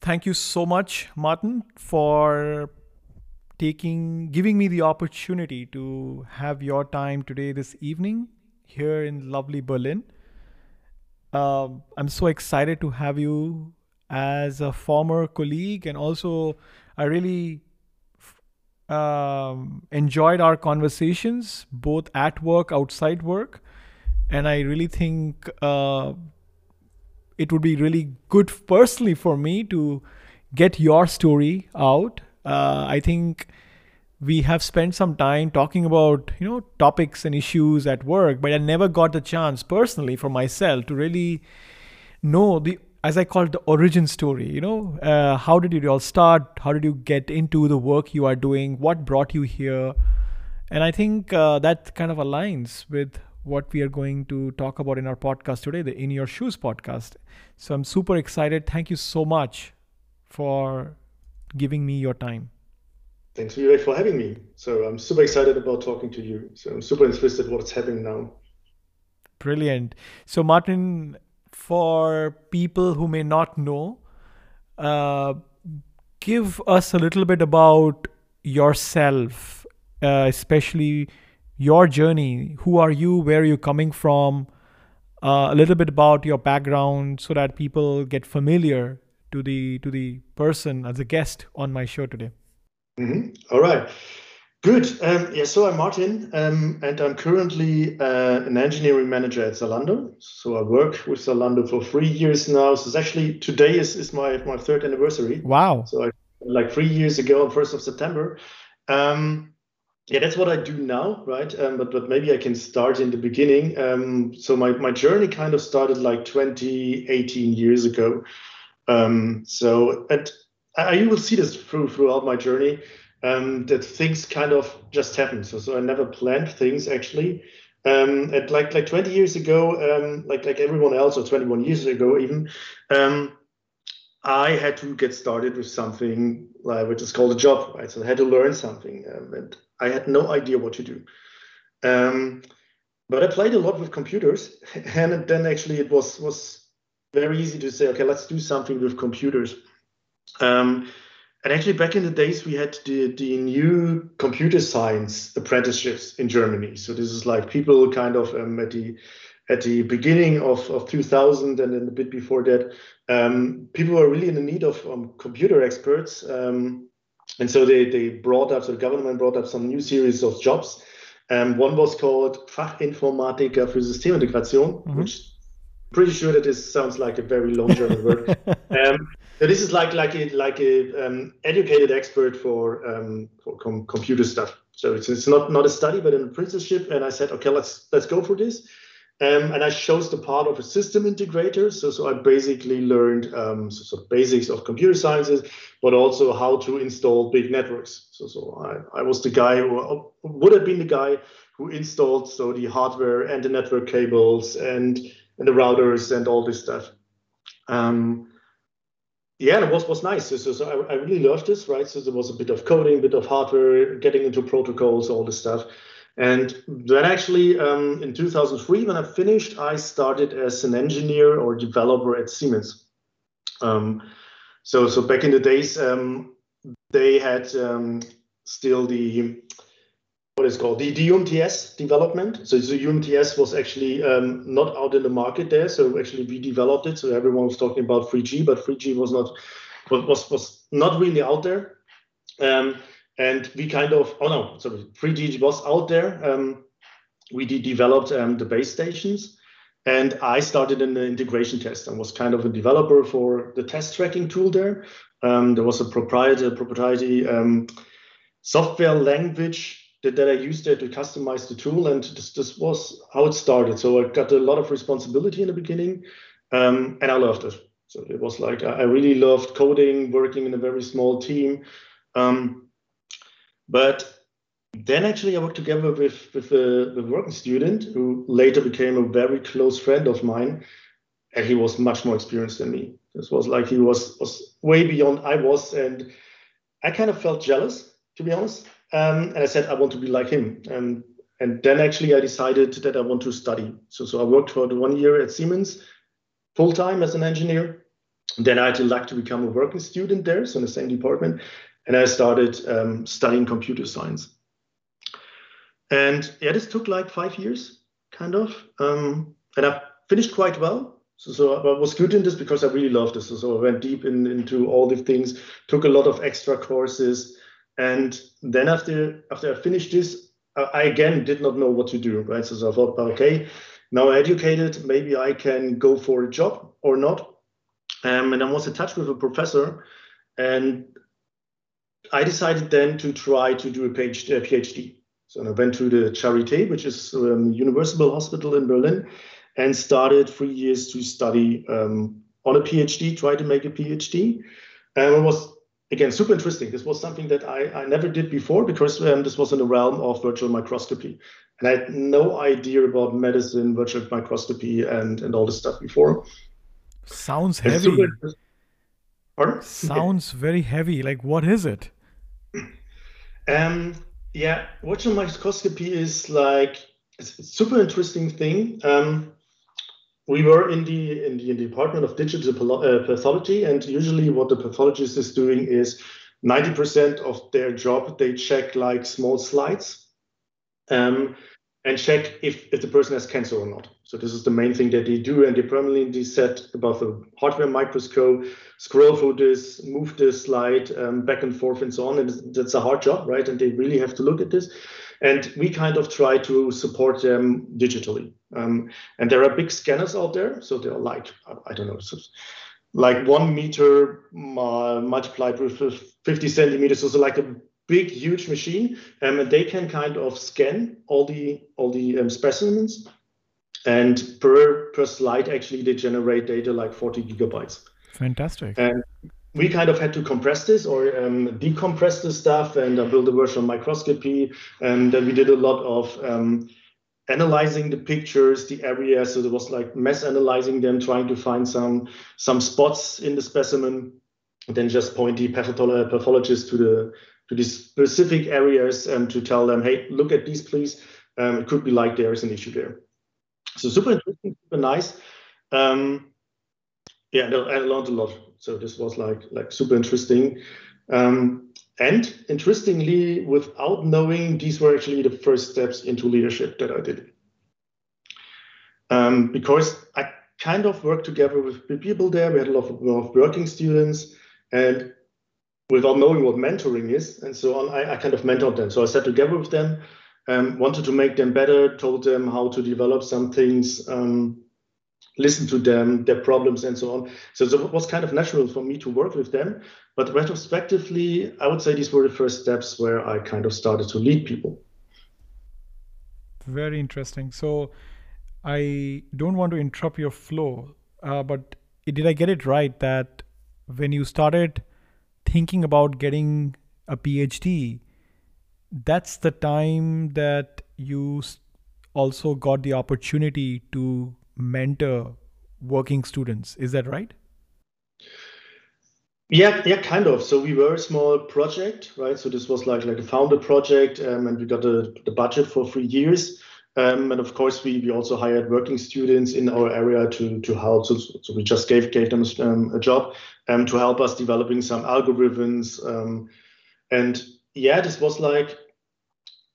thank you so much, Martin, for taking giving me the opportunity to have your time today this evening here in lovely Berlin. Um, I'm so excited to have you as a former colleague, and also I really um, enjoyed our conversations both at work, outside work, and I really think uh, it would be really good personally for me to get your story out. Uh, I think we have spent some time talking about you know topics and issues at work but i never got the chance personally for myself to really know the as i call it the origin story you know? Uh, how did it all start? How did you get into the work you are doing? What brought you here? And i think uh, that kind of aligns with what we are going to talk about in our podcast today the in your shoes podcast so i'm super excited thank you so much for giving me your time Thanks, Vivek, for having me. So I'm super excited about talking to you. So I'm super interested what's happening now. Brilliant. So Martin, for people who may not know, uh, give us a little bit about yourself, uh, especially your journey. Who are you? Where are you coming from? Uh, a little bit about your background, so that people get familiar to the to the person as a guest on my show today. Mm-hmm. All right. Good. Um, yeah, so I'm Martin, um, and I'm currently uh, an engineering manager at Zalando. So I work with Zalando for three years now. So it's actually today is, is my, my third anniversary. Wow. So I, like three years ago on 1st of September. Um, yeah, that's what I do now, right? Um, but but maybe I can start in the beginning. Um, so my, my journey kind of started like 20, 18 years ago. Um, so at I, you will see this through throughout my journey um, that things kind of just happen. So, so I never planned things actually. Um, at like like 20 years ago, um, like like everyone else, or 21 years ago even, I had to get started with something like which is called a job, right? So I had to learn something, and I had no idea what to do. Um, but I played a lot with computers, and then actually it was was very easy to say, okay, let's do something with computers. Um, and actually, back in the days, we had the, the new computer science apprenticeships in Germany. So this is like people kind of um, at the at the beginning of, of 2000 and then a bit before that, um, people were really in the need of um, computer experts. Um, and so they, they brought up, so the government brought up some new series of jobs. Um, one was called Fachinformatiker für Systemintegration, mm-hmm. which pretty sure that this sounds like a very long German word. Um, so this is like like a like a um, educated expert for um, for com- computer stuff. So it's, it's not not a study, but an apprenticeship. And I said, okay, let's let's go for this. Um, and I chose the part of a system integrator. So so I basically learned um, so, basics of computer sciences, but also how to install big networks. So so I, I was the guy who would have been the guy who installed so the hardware and the network cables and and the routers and all this stuff. Um, yeah, it was was nice. So, so I, I, really loved this, right? So there was a bit of coding, a bit of hardware, getting into protocols, all this stuff. And then actually, um, in 2003, when I finished, I started as an engineer or developer at Siemens. Um, so, so back in the days, um, they had um, still the what is called the, the UMTS development. So, the UMTS was actually um, not out in the market there. So actually we developed it. So everyone was talking about 3G, but 3G was not was was not really out there. Um, and we kind of oh no, sorry, 3G was out there. Um, we de- developed um, the base stations. And I started in the integration test and was kind of a developer for the test tracking tool there. Um, there was a proprietary proprietary um, software language that, that I used there to customize the tool. And this, this was how it started. So I got a lot of responsibility in the beginning um, and I loved it. So it was like, I really loved coding, working in a very small team. Um, but then actually I worked together with, with a, a working student who later became a very close friend of mine. And he was much more experienced than me. This was like he was, was way beyond I was. And I kind of felt jealous, to be honest. Um, and I said, I want to be like him. Um, and then actually I decided that I want to study. So, so I worked for one year at Siemens full time as an engineer. Then I had the luck to become a working student there, so in the same department, and I started um, studying computer science. And yeah, this took like five years, kind of, um, and I finished quite well. So, so I was good in this because I really loved this. So, so I went deep in, into all the things, took a lot of extra courses, and then after after I finished this, I again did not know what to do. Right, so, so I thought, okay, now educated, maybe I can go for a job or not. Um, and I was in touch with a professor, and I decided then to try to do a PhD. So I went to the Charité, which is a um, Universal Hospital in Berlin, and started three years to study um, on a PhD, try to make a PhD. And it was, again, super interesting. This was something that I, I never did before because um, this was in the realm of virtual microscopy. And I had no idea about medicine, virtual microscopy, and, and all this stuff before. Sounds heavy. Sounds very heavy. Like, what is it? Um, yeah, virtual microscopy is like it's a super interesting thing. Um, we were in the in the, in the department of digital uh, pathology, and usually what the pathologist is doing is 90% of their job they check like small slides. Um, and check if, if the person has cancer or not. So this is the main thing that they do, and they permanently set above a hardware microscope, scroll through this, move this slide um, back and forth, and so on. And that's a hard job, right? And they really have to look at this. And we kind of try to support them digitally. Um, and there are big scanners out there, so they're like I don't know, like one meter multiplied with 50 centimeters, so like a big, huge machine, um, and they can kind of scan all the all the um, specimens, and per per slide actually they generate data like 40 gigabytes. Fantastic. And we kind of had to compress this or um, decompress the stuff and uh, build a virtual microscopy, and then we did a lot of um, analyzing the pictures, the areas. So it was like mass analyzing them, trying to find some some spots in the specimen, and then just point the pathologist to the to these specific areas and to tell them, hey, look at these, please. Um, it could be like there is an issue there. So super interesting, super nice. Um, yeah, I learned a lot. So this was like like super interesting. Um, and interestingly, without knowing, these were actually the first steps into leadership that I did. Um, because I kind of worked together with people there. We had a lot of, of working students, and without knowing what mentoring is and so on, I, I kind of mentored them. So I sat together with them, um, wanted to make them better, told them how to develop some things, um, listen to them, their problems, and so on. So, so it was kind of natural for me to work with them. But retrospectively, I would say these were the first steps where I kind of started to lead people. Very interesting. So I don't want to interrupt your flow, uh, but did I get it right that when you started thinking about getting a PhD, that's the time that you also got the opportunity to mentor working students. Is that right? Yeah, yeah, kind of. So we were a small project, right? So this was like like a founder project, um, and we got the, the budget for three years. Um, and of course, we, we also hired working students in our area to to help. So, so we just gave gave them um, a job um, to help us developing some algorithms. Um, and yeah, this was like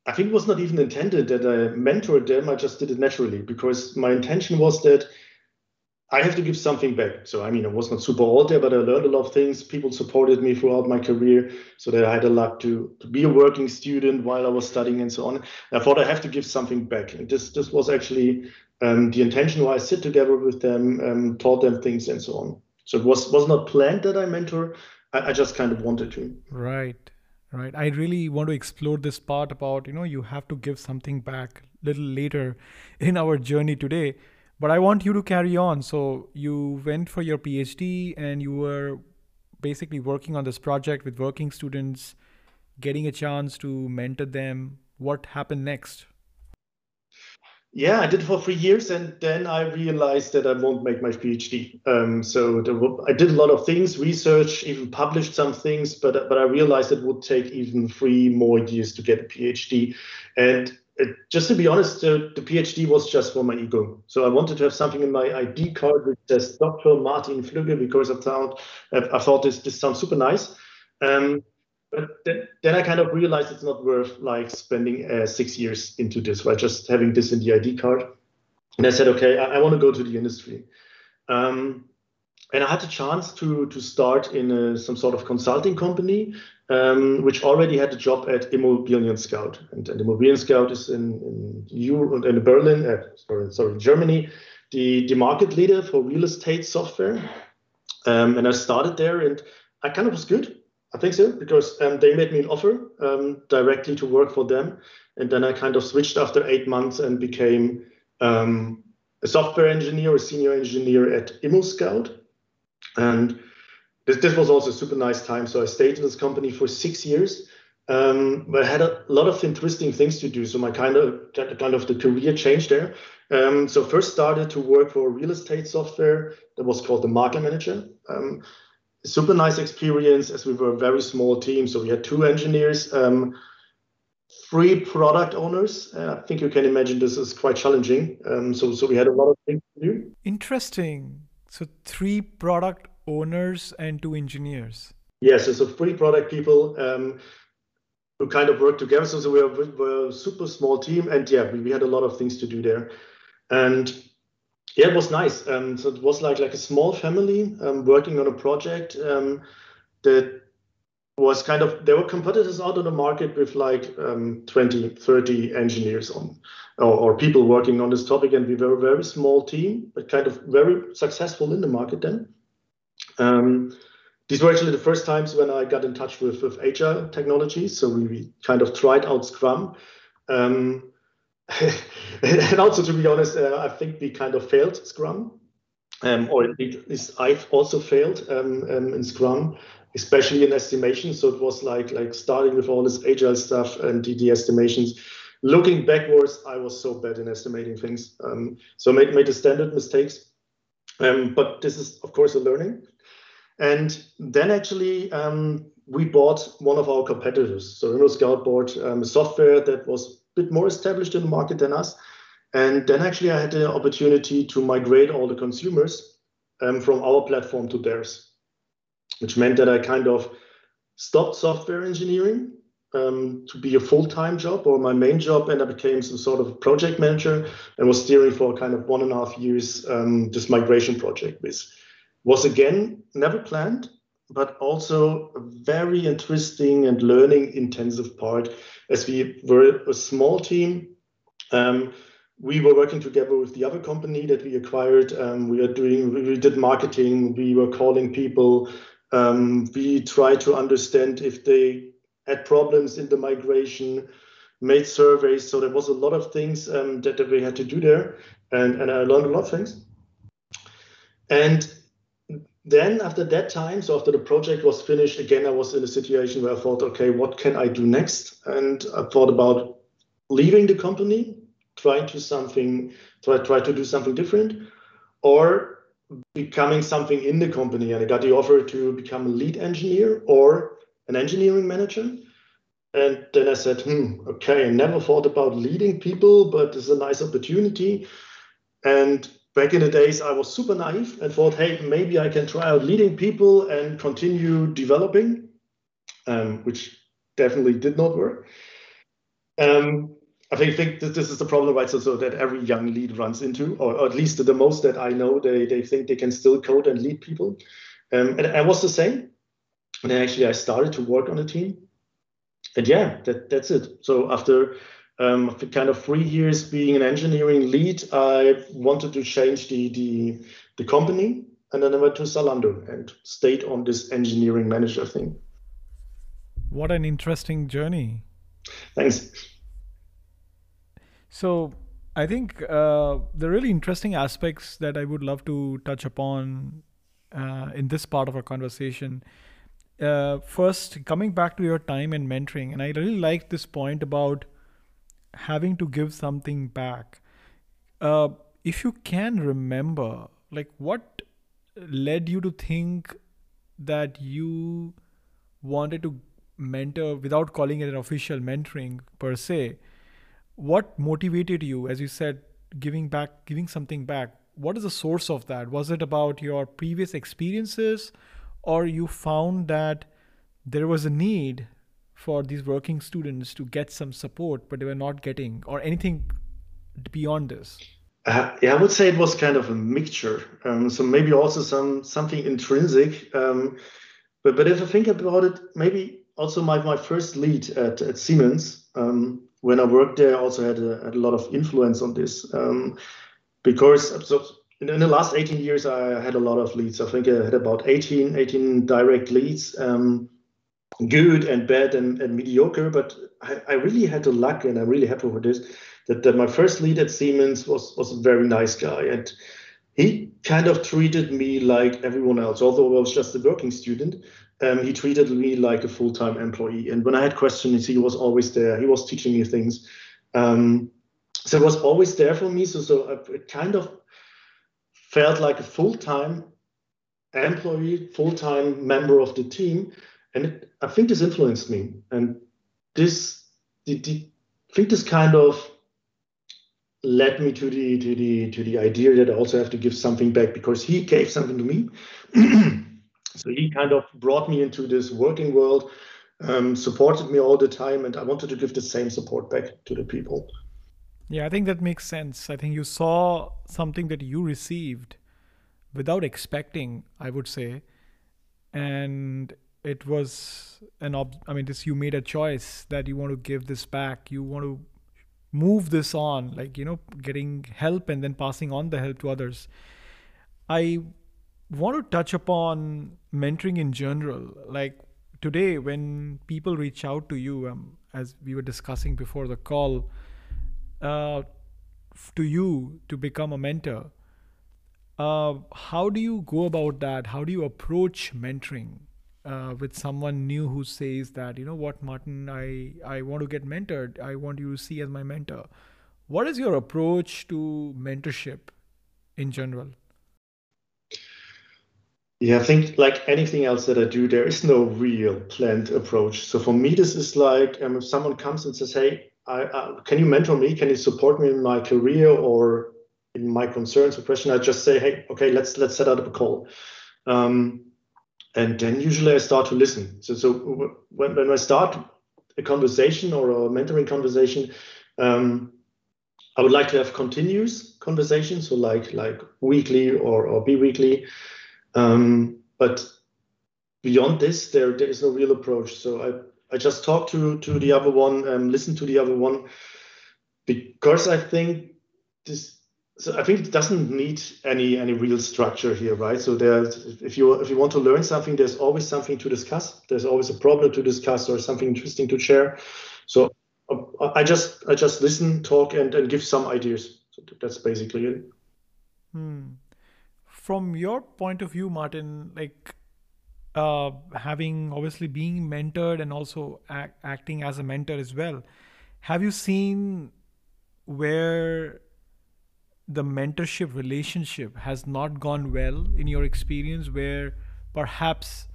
I think it was not even intended that I mentored them. I just did it naturally because my intention was that I have to give something back. So I mean, I was not super old there, but I learned a lot of things. People supported me throughout my career, so that I had a luck to to be a working student while I was studying and so on. I thought I have to give something back, and this this was actually um, the intention why I sit together with them, um, taught them things and so on. So it was was not planned that I mentor. I, I just kind of wanted to. Right, right. I really want to explore this part about you know you have to give something back a little later in our journey today but I want you to carry on. So you went for your PhD and you were basically working on this project with working students, getting a chance to mentor them. What happened next? Yeah, I did for three years, and then I realized that I won't make my PhD. Um, so were, I did a lot of things, research, even published some things, but but I realized it would take even three more years to get a PhD. And it, just to be honest, the, the PhD was just for my ego. So I wanted to have something in my ID card which says Dr. Martin Flügge because I thought I thought this this sounds super nice. Um, but then, then I kind of realized it's not worth like spending uh, six years into this, right? Just having this in the ID card. And I said, okay, I, I want to go to the industry. Um, and I had the chance to to start in a, some sort of consulting company, um, which already had a job at Immobilien Scout, and, and Immobilien Scout is in in, Euro, in Berlin, uh, sorry, sorry, Germany, the the market leader for real estate software. Um, and I started there, and I kind of was good. I think so because um, they made me an offer um, directly to work for them, and then I kind of switched after eight months and became um, a software engineer, a senior engineer at ImmoScout. And this, this was also a super nice time. So I stayed in this company for six years. Um, but I had a lot of interesting things to do. So my kind of kind of the career changed there. Um, so first started to work for real estate software that was called the Market Manager. Super nice experience as we were a very small team. So we had two engineers, um, three product owners. Uh, I think you can imagine this is quite challenging. Um, so so we had a lot of things to do. Interesting. So three product owners and two engineers. Yes, yeah, so, so three product people um, who kind of work together. So, so we were, we a super small team, and yeah, we, we had a lot of things to do there, and yeah, it was nice. Um, so it was like like a small family um, working on a project um, that was kind of there were competitors out on the market with like um, 20 30 engineers on or, or, people working on this topic and we were a very small team but kind of very successful in the market then um, these were actually the first times when i got in touch with, with agile technologies so we, we kind of tried out scrum um, and also to be honest uh, i think we kind of failed scrum um, or least I've also failed um, um, in Scrum especially in estimation. So it was like like starting with all this agile stuff and the estimations. Looking backwards, I was so bad in estimating things. Um, so made made the standard mistakes. Um, but this is of course a learning. And then actually um, we bought one of our competitors. So ImmoScout bought um, software that was a bit more established in the market than us. And then actually I had the opportunity to migrate all the consumers um, from our platform to theirs which meant that I kind of stopped software engineering um, to be a full-time job or my main job, and I became some sort of project manager and was steering for kind of one and a half years um, this migration project, which was again never planned, but also a very interesting and learning intensive part as we were a small team. Um, we were working together with the other company that we acquired. Um, we are doing, we did marketing. We were calling people. Um, we try to understand if they had problems in the migration, made surveys. So there was a lot of things um, that, that we had to do there, and, and I learned a lot of things. And then after that time, so after the project was finished, again, I was in a situation where I thought, okay, what can I do next? And I thought about leaving the company, trying to something, try, try to do something different, or becoming something in the company and I got the offer to become a lead engineer or an engineering manager. And then I said, hmm, okay, I never thought about leading people, but it's a nice opportunity. And back in the days, I was super naive and thought, hey, maybe I can try out leading people and continue developing, um, which definitely did not work. Um, I think, think this is the problem, right? So, so that every young lead runs into, or, or, at least the most that I know, they, they think they can still code and lead people. Um, and I was the same. And actually I started to work on a team. And yeah, that, that's it. So after um, kind of three years being an engineering lead, I wanted to change the, the, the company. And then I went to Zalando and stayed on this engineering manager thing. What an interesting journey. Thanks. So I think uh, the really interesting aspects that I would love to touch upon uh, in this part of our conversation. Uh, first, coming back to your time and mentoring, and I really like this point about having to give something back. Uh, if you can remember, like what led you to think that you wanted to mentor without calling it an official mentoring per se what motivated you as you said giving back giving something back what is the source of that was it about your previous experiences or you found that there was a need for these working students to get some support but they were not getting or anything beyond this uh, yeah, I would say it was kind of a mixture. Um, so maybe also some something intrinsic. Um, but but if I think about it, maybe also my, my first lead at, at Siemens, um, when I worked there, also had a, had a lot of influence on this. Um, because so in, in, the last 18 years, I had a lot of leads. I think I had about 18, 18 direct leads, um, good and bad and, and mediocre. But I, I, really had the luck, and I'm really happy with this, that, that my first lead at Siemens was, was a very nice guy. And he kind of treated me like everyone else, although I was just a working student. Um, he treated me like a full-time employee. And when I had questions, he was always there. He was teaching me things. Um, so it was always there for me. So, so I, it kind of felt like a full-time employee, full-time member of the team. And it, I think this influenced me. And this, the, the, I think this kind of led me to the to the to the idea that I also have to give something back because he gave something to me. so he kind of brought me into this working world, um, supported me all the time, and I wanted to give the same support back to the people. Yeah, I think that makes sense. I think you saw something that you received without expecting, I would say, and it was an ob- I mean, this you made a choice that you want to give this back. You want to move this on like you know getting help and then passing on the help to others. I want to touch upon mentoring in general. Like today when people reach out to you um, as we were discussing before the call uh, to you to become a mentor uh, how do you go about that? How do you approach mentoring uh, with someone new who says that you know what martin i i want to get mentored. I want you to see as my mentor. What is your approach to mentorship in general? Yeah i think like anything else that i do there is no real planned approach. So for me this is like um, if someone comes and says hey I, uh, can you mentor me? Can you support me in my career or in my concerns or question i just say hey okay let's let's set up a call. Um, and then usually I start to listen. So, so when, when I start a conversation or a mentoring conversation, um, I would like to have continuous conversations, so like like weekly or, or bi-weekly. Um, but beyond this, there there is no real approach. So I, I just talk to to the other one, and listen to the other one, because I think this so I think it doesn't need any any real structure here, right? So there, if you if you want to learn something, there's always something to discuss. There's always a problem to discuss or something interesting to share. So uh, I just I just listen, talk, and and give some ideas. So that's basically it. Hmm. From your point of view, Martin, like uh, having obviously being mentored and also act, acting as a mentor as well, have you seen where the mentorship relationship has not gone well in your experience where perhaps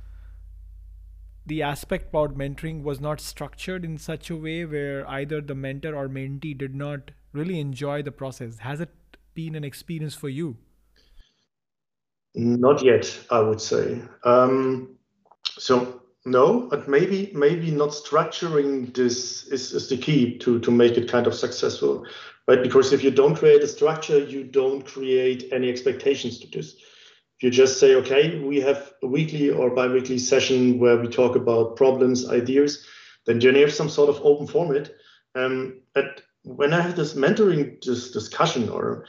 the aspect about mentoring was not structured in such a way where either the mentor or mentee did not really enjoy the process? Has it been an experience for you? Not yet i would say. Um, so no but maybe maybe not structuring this is, is the key to to make it kind of successful right? Because if you don't create a structure, you don't create any expectations to this. If you just say, okay, we have a weekly or bi-weekly session where we talk about problems, ideas, then you have some sort of open format. Um, and when I have this mentoring this discussion, or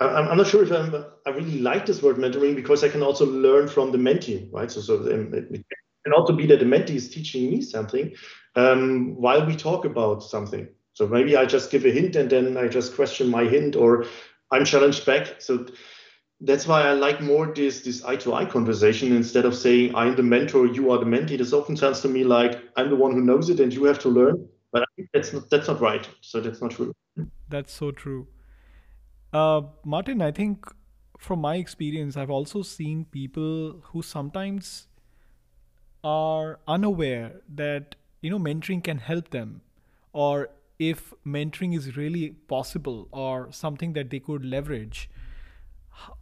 I'm, not sure if I'm, i really like this word mentoring because I can also learn from the mentee, right? So, so um, it can also be that the mentee is teaching me something um, while we talk about something. So maybe I just give a hint and then I just question my hint or I'm challenged back. So that's why I like more this this eye to eye conversation instead of saying I'm the mentor, you are the mentee. This often sounds to me like I'm the one who knows it and you have to learn. But I think that's not that's not right. So that's not true. That's so true. Uh, Martin, I think from my experience, I've also seen people who sometimes are unaware that you know mentoring can help them or if mentoring is really possible or something that they could leverage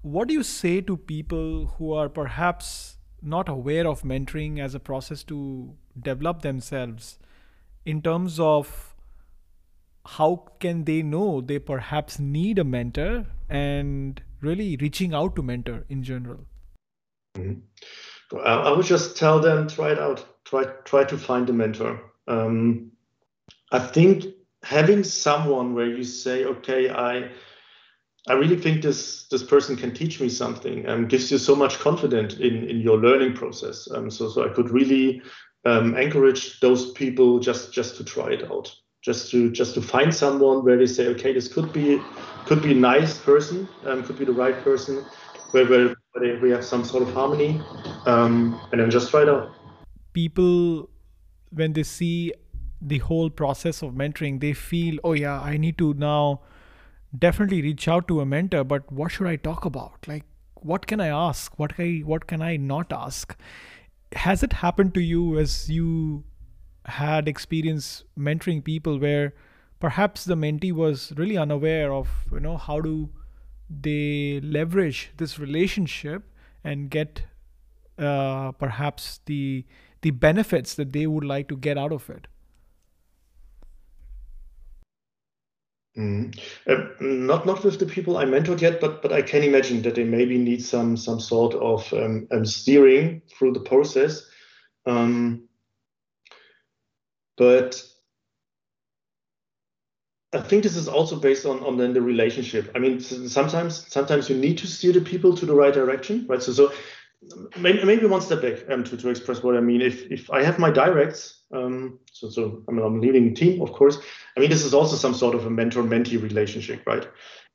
what do you say to people who are perhaps not aware of mentoring as a process to develop themselves in terms of how can they know they perhaps need a mentor and really reaching out to mentor in general mm-hmm. i would just tell them try it out try try to find a mentor um, i think having someone where you say okay i I really think this this person can teach me something and gives you so much confidence in in your learning process. Um, so so I could really um, encourage those people just just to try it out, just to just to find someone where they say, okay, this could be could be a nice person, um, could be the right person, where where, where we have some sort of harmony, um, and then just try it out. People, when they see the whole process of mentoring, they feel, oh yeah, I need to now definitely reach out to a mentor but what should i talk about? Like what can i ask? What can i what can i not ask? Has it happened to you as you had experience mentoring people where perhaps the mentee was really unaware of you know how do they leverage this relationship and get uh, perhaps the the benefits that they would like to get out of it Mm. Uh, not not with the people I mentored yet, but but I can imagine that they maybe need some some sort of um, um, steering through the process. Um, but I think this is also based on on then the relationship. I mean, sometimes sometimes you need to steer the people to the right direction, right? So so maybe, one step back um, to to express what I mean. If if I have my directs um, so, so I mean, I'm leading a team, of course. I mean, this is also some sort of a mentor-mentee relationship, right?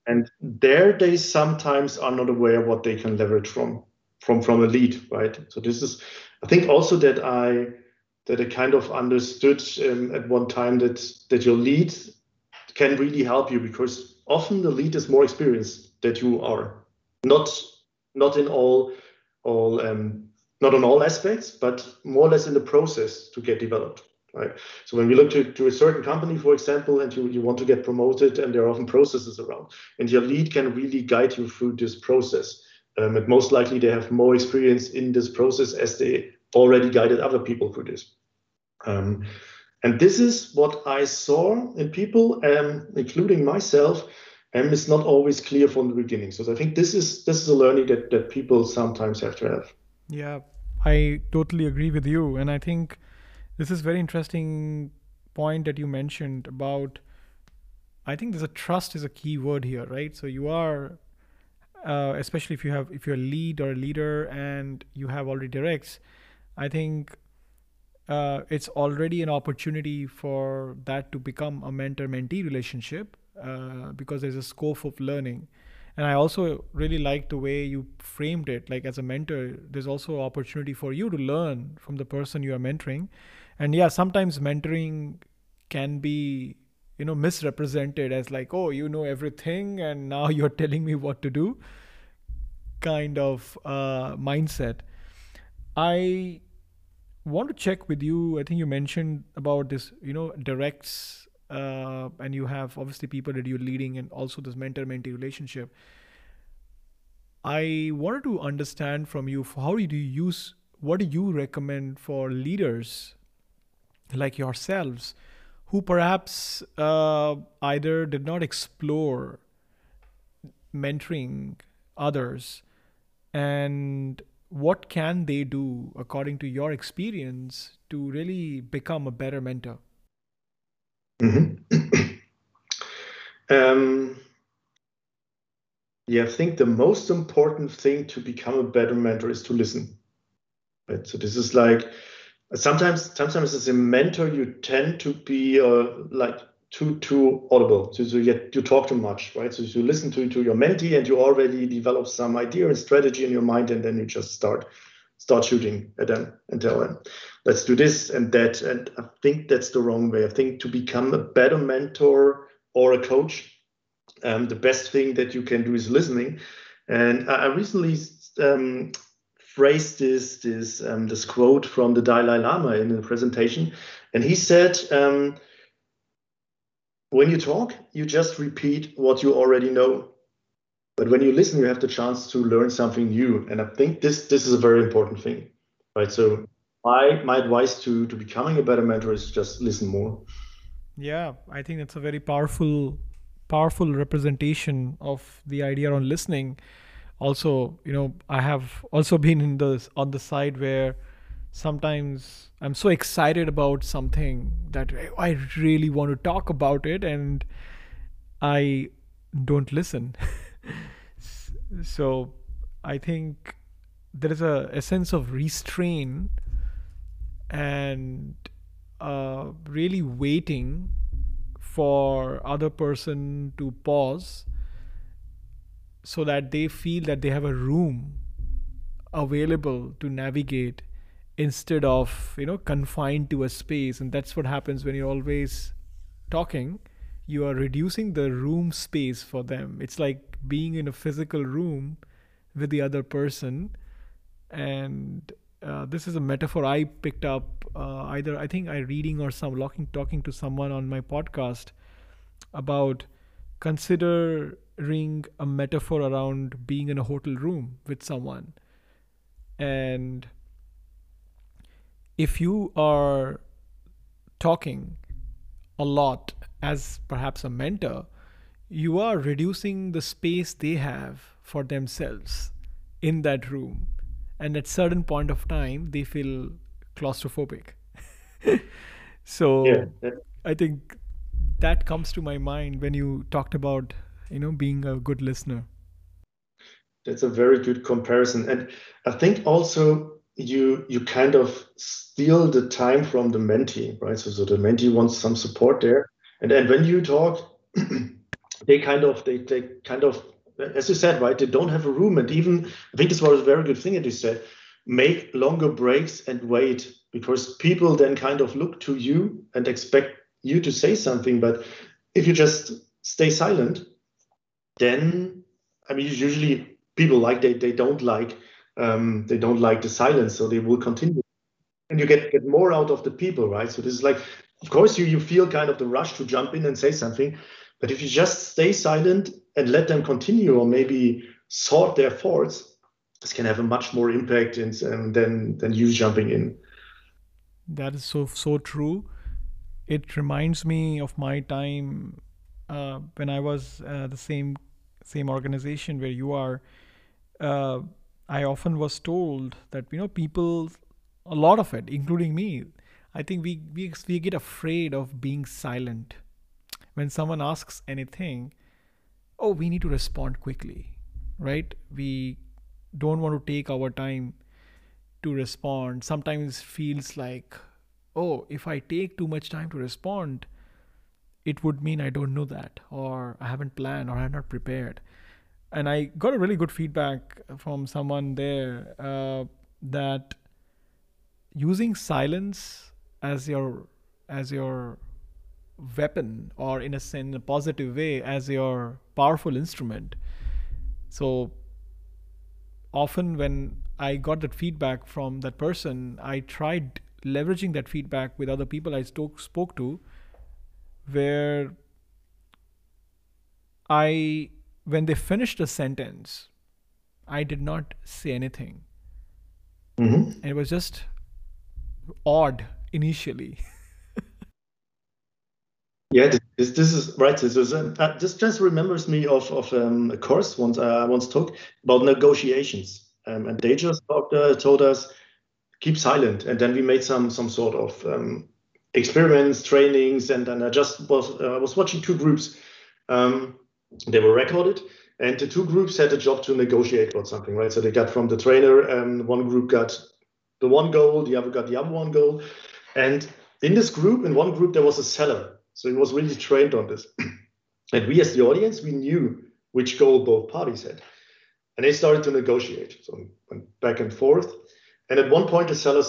And there, they sometimes are not aware what they can leverage from from from a lead, right? So this is, I think, also that I that I kind of understood um, at one time that that your lead can really help you because often the lead is more experienced that you are, not not in all all um, not on all aspects, but more or less in the process to get developed. Right. So when we look to, to a certain company, for example, and you, you want to get promoted, and there are often processes around, and your lead can really guide you through this process. Um, and most likely they have more experience in this process as they already guided other people through this. Um, and this is what I saw in people, um, including myself, and it's not always clear from the beginning. So I think this is this is a learning that, that people sometimes have to have. Yeah, I totally agree with you. And I think this is very interesting point that you mentioned about I think there's a trust is a key word here, right? So you are uh, especially if you have if you're a lead or a leader and you have already directs, I think uh, it's already an opportunity for that to become a mentor-mentee relationship uh, because there's a scope of learning. And i also really like the way you framed it. Like as a mentor there's also opportunity for you to learn from the person you are mentoring. And yeah sometimes mentoring can be you know misrepresented as like oh you know everything and now you're telling me what to do kind of uh, mindset. I want to check with you. I think you mentioned about this you know directs uh, and you have obviously people that you're leading and also this mentor mentee relationship. I wanted to understand from you how do you use what do you recommend for leaders like yourselves who perhaps uh, either did not explore mentoring others? And what can they do according to your experience to really become a better mentor Mm-hmm. um, yeah, I think the most important thing to become a better mentor is to listen. Right. So this is like sometimes sometimes as a mentor you tend to be uh, like too too audible. So, so you, you talk too much, right? So you listen to to your mentee and you already develop some idea and strategy in your mind, and then you just start start shooting at them and tell them, let's do this and that. And I think that's the wrong way. I think to become a better mentor or a coach, um, the best thing that you can do is listening. And I recently um, phrased this this um, this quote from the Dalai Lama in a presentation, and he said, um, when you talk, you just repeat what you already know. But when you listen, you have the chance to learn something new. And I think this this is a very important thing, right? So my my advice to to becoming a better mentor is just listen more. Yeah, I think that's a very powerful powerful representation of the idea on listening. Also, you know, I have also been in the on the side where sometimes I'm so excited about something that I really want to talk about it and I don't listen. so I think there is a, a sense of restraint and uh, really waiting for other person to pause so that they feel that they have a room available to navigate instead of you know confined to a space. And that's what happens when you're always talking you are reducing the room space for them. It's like being in a physical room with the other person. And uh, this is a metaphor i picked up uh, either i think i reading or some locking talking to someone on my podcast about considering a metaphor around being in a hotel room with someone. And if you are talking a lot as perhaps a mentor, you are reducing the space they have for themselves in that room. And at certain point of time, they feel claustrophobic. so yeah. I think that comes to my mind when you talked about, you know, being a good listener. That's a very good comparison. And I think also you you kind of steal the time from the mentee, right? So, so the mentee wants some support there, and then when you talk, they kind of they they kind of as you said, right? They don't have a room, and even I think this was a very good thing that you said. Make longer breaks and wait because people then kind of look to you and expect you to say something. But if you just stay silent, then I mean, usually people like they they don't like um, they don't like the silence, so they will continue. And you get get more out of the people, right? So this is like, of course, you you feel kind of the rush to jump in and say something, but if you just stay silent and let them continue, or maybe sort their thoughts, this can have a much more impact in, um, than than you jumping in. That is so so true. It reminds me of my time uh, when I was uh, the same same organization where you are. Uh, I often was told that you know people, a lot of it, including me, I think we we we get afraid of being silent when someone asks anything. Oh, we need to respond quickly, right? We don't want to take our time to respond. Sometimes feels like, oh, if I take too much time to respond, it would mean I don't know that, or I haven't planned, or I'm not prepared and I got a really good feedback from someone there uh, that using silence as your as your weapon or in a in a positive way as your powerful instrument so often when i got that feedback from that person i tried leveraging that feedback with other people i spoke spoke to where i when they finished a sentence, I did not say anything. Mm-hmm. It was just odd initially. yeah, this, this is right. This is uh, this just remembers me of of um, a course once uh, I once took about negotiations, um, and they just talked, uh, told us keep silent, and then we made some some sort of um, experiments, trainings, and then I just was uh, was watching two groups. Um, they were recorded and the two groups had a job to negotiate about something right so they got from the trainer um, one group got the one goal the other got the other one goal and in this group in one group there was a seller. So he was really trained on this. And we as the audience we knew which goal both parties had. And they started to negotiate. So went back and forth. And at one point the seller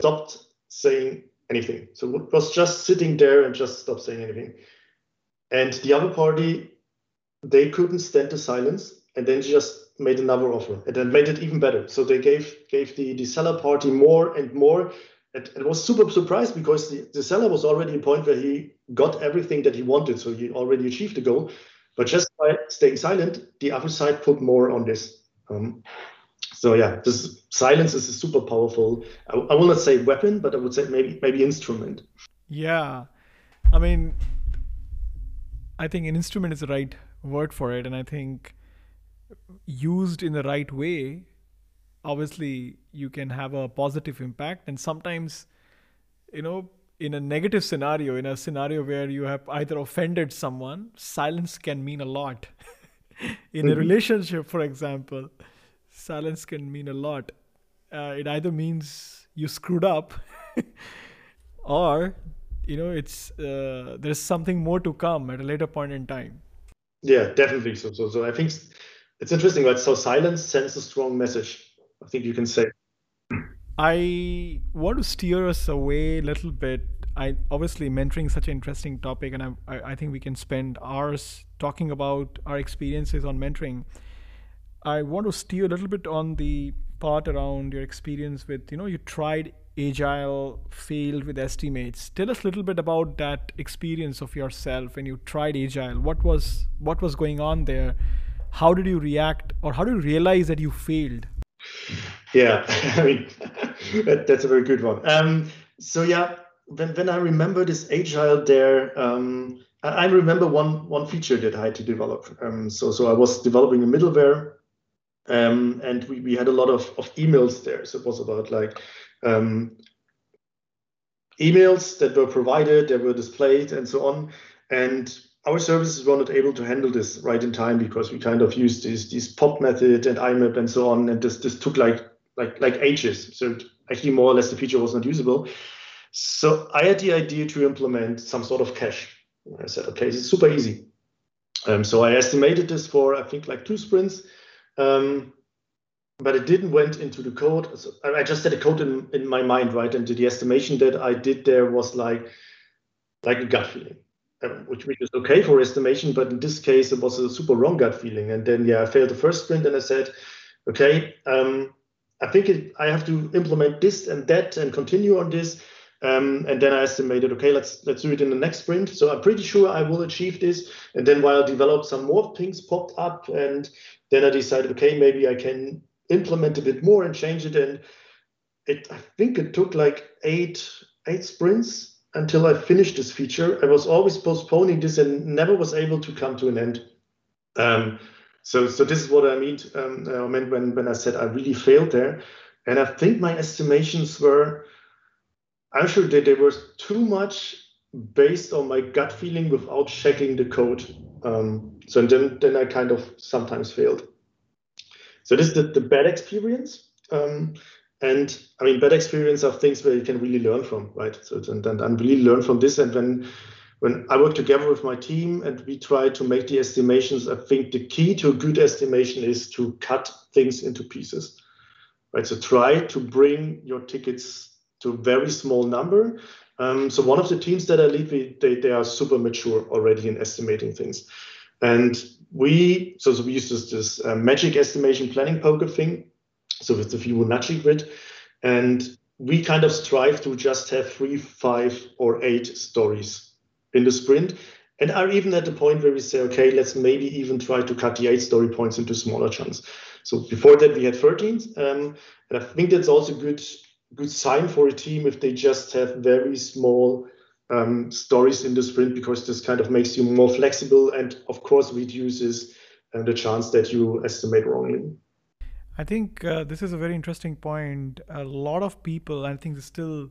stopped saying anything. So was just sitting there and just stopped saying anything. And the other party, they couldn't stand the silence. And then just made another offer. And then made it even better. So they gave gave the, the seller party more and more and was super surprised because the, the seller was already a point where he got everything that he wanted, so he already achieved the goal. But just by staying silent, the other side put more on this. Um, so yeah, this silence is a super powerful. I, I will not say weapon, but I would say maybe maybe instrument. Yeah, I mean, I think an instrument is the right word for it, and I think used in the right way, obviously you can have a positive impact. And sometimes, you know, in a negative scenario, in a scenario where you have either offended someone, silence can mean a lot. in mm-hmm. a relationship, for example, silence can mean a lot. Uh, it either means you screwed up, or you know it's uh, there's something more to come at a later point in time. Yeah, definitely. So, so, so I think it's interesting, right? So silence sends a strong message. I think you can say. I want to steer us away a little bit. I obviously mentoring such an interesting topic, and I, I think we can spend hours talking about our experiences on mentoring. I want to steer a little bit on the part around your experience with, you know, you tried agile, failed with estimates. Tell us a little bit about that experience of yourself when you tried agile. What was what was going on there? How did you react, or how did you realize that you failed? Yeah, I mean that, that's a very good one. Um, so yeah, when when I remember this agile there. Um, I remember one one feature that I had to develop. Um, so so I was developing a middleware um, and we, we had a lot of, of emails there. So it was about like um, emails that were provided, that were displayed, and so on. And our services were not able to handle this right in time because we kind of used this this pop method and IMAP and so on, and this this took like like like ages. So actually, more or less, the feature was not usable. So I had the idea to implement some sort of cache. I said, okay, this is super easy. Um, so I estimated this for I think like two sprints um, but it didn't went into the code. So I just had a code in, in my mind, right? And the estimation that I did there was like like a gut feeling, which, which is okay for estimation, but in this case it was a super wrong gut feeling. And then yeah, I failed the first sprint, and I said, okay, um, I think it, I have to implement this and that and continue on this. Um, and then I estimated, okay, let's let's do it in the next sprint. So I'm pretty sure I will achieve this. And then while I developed, some more things popped up, and then I decided, okay, maybe I can implement a bit more and change it. And it, I think it took like eight eight sprints until I finished this feature. I was always postponing this and never was able to come to an end. Um, so, so this is what I mean. Um, I meant when when I said I really failed there, and I think my estimations were I'm sure that they were too much based on my gut feeling without checking the code. Um, so then, then I kind of sometimes failed. So this is the, the bad experience. Um, and I mean, bad experience are things where you can really learn from, right? So and, and, and really learn from this. And when when I work together with my team and we try to make the estimations, I think the key to a good estimation is to cut things into pieces, right? So try to bring your tickets to a very small number. Um, so one of the teams that I lead, we, they, they are super mature already in estimating things. And we, so, so we use this, this uh, magic estimation planning poker thing. So with the Fibonacci grid. And we kind of strive to just have three, five, or eight stories in the sprint. And are even at the point where we say, okay, let's maybe even try to cut the eight story points into smaller chunks. So before that, we had 13. Um, and I think that's also a good good sign for a team if they just have very small um, stories in the sprint because this kind of makes you more flexible and of course reduces uh, the chance that you estimate wrongly. I think uh, this is a very interesting point. A lot of people, I think, still,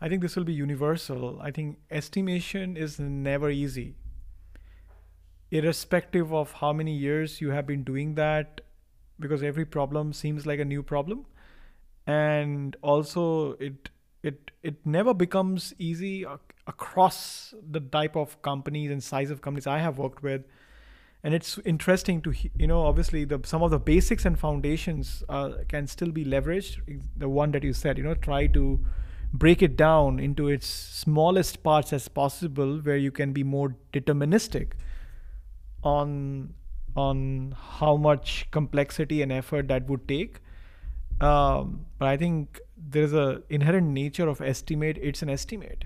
I think this will be universal. I think estimation is never easy. Irrespective of how many years you have been doing that, because every problem seems like a new problem and also it it it never becomes easy across the type of companies and size of companies I have worked with and it's interesting to you know obviously the some of the basics and foundations uh, can still be leveraged the one that you said you know try to break it down into its smallest parts as possible where you can be more deterministic on on how much complexity and effort that would take um, but I think there is a inherent nature of estimate. It's an estimate.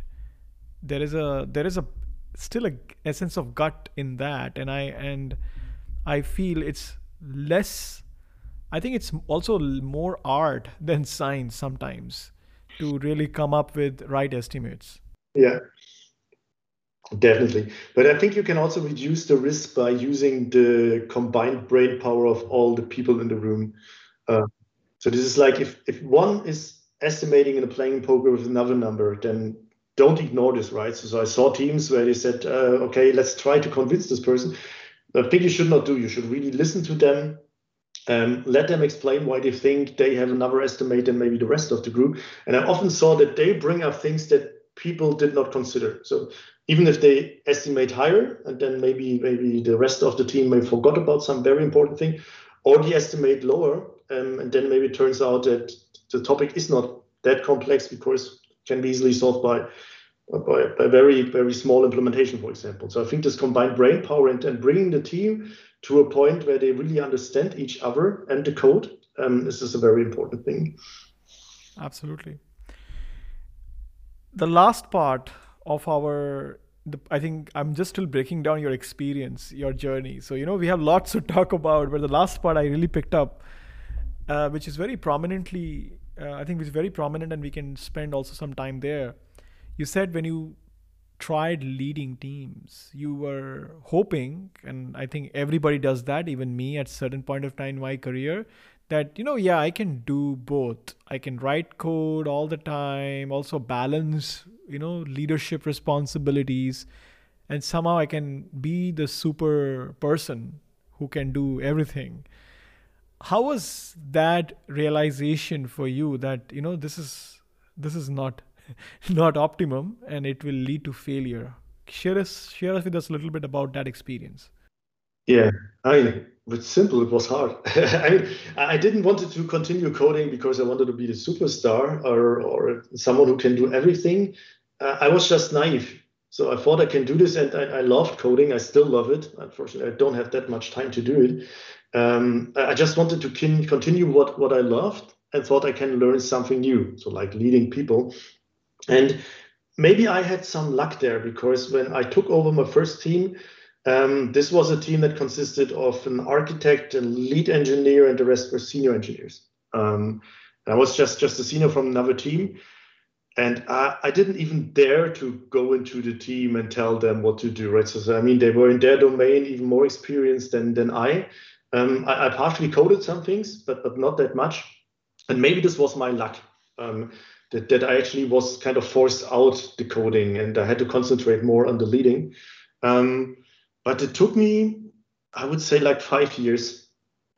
There is a there is a still a essence of gut in that, and I and I feel it's less. I think it's also more art than science sometimes to really come up with right estimates. Yeah, definitely. But I think you can also reduce the risk by using the combined brain power of all the people in the room. Uh, so this is like if, if one is estimating and playing poker with another number, then don't ignore this, right? So, so I saw teams where they said, uh, okay, let's try to convince this person. I think you should not do. You should really listen to them, um, let them explain why they think they have another estimate than maybe the rest of the group. And I often saw that they bring up things that people did not consider. So even if they estimate higher, and then maybe maybe the rest of the team may forgot about some very important thing, or they estimate lower, um, and then maybe it turns out that the topic is not that complex because can be easily solved by by, by very very small implementation, for example. So I think this combined brain power and, and bringing the team to a point where they really understand each other and the code um, this is a very important thing. Absolutely. The last part of our the, I think I'm just still breaking down your experience, your journey. So, you know, we have lots to talk about, but the last part I really picked up, uh, which is very prominently, uh, I think, which is very prominent, and we can spend also some time there. You said when you tried leading teams, you were hoping, and I think everybody does that, even me at certain point of time in my career, that you know yeah i can do both i can write code all the time also balance you know leadership responsibilities and somehow i can be the super person who can do everything how was that realization for you that you know this is this is not not optimum and it will lead to failure share us share us with us a little bit about that experience yeah i mean it's simple it was hard i mean i didn't want to continue coding because i wanted to be the superstar or or someone who can do everything uh, I was just naive. So I thought I can do this, and I, I loved coding. I still love it. Unfortunately, I don't have that much time to do it. Um, I just wanted to continue what what I loved, and thought I can learn something new. So like leading people, and maybe I had some luck there because when I took over my first team, um, this was a team that consisted of an architect, a lead engineer, and the rest were senior engineers. Um, I was just just a senior from another team, and I, I, didn't even dare to go into the team and tell them what to do right so, I mean they were in their domain even more experienced than than I. Um, I, I partially coded some things but but not that much and maybe this was my luck um, that, that I actually was kind of forced out the coding and I had to concentrate more on the leading um, but it took me I would say like five years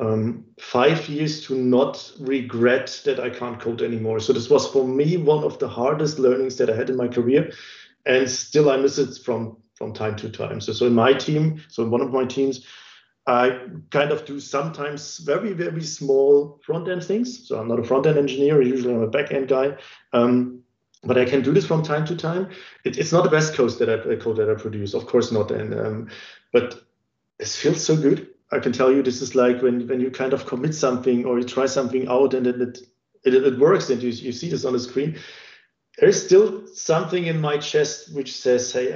um, five years to not regret that I can't code anymore. So this was for me one of the hardest learnings that I had in my career, and still I miss it from from time to time. So so in my team, so in one of my teams, I kind of do sometimes very very small front end things. So I'm not a front end engineer. Usually I'm a back end guy. Um, but I can do this from time to time. It, it's not the best code that I code that I produce, of course not. And um, but it feels so good I can tell you this is like when when you kind of commit something or you try something out and then it it, it works and you, you see this on the screen. There's still something in my chest which says, hey,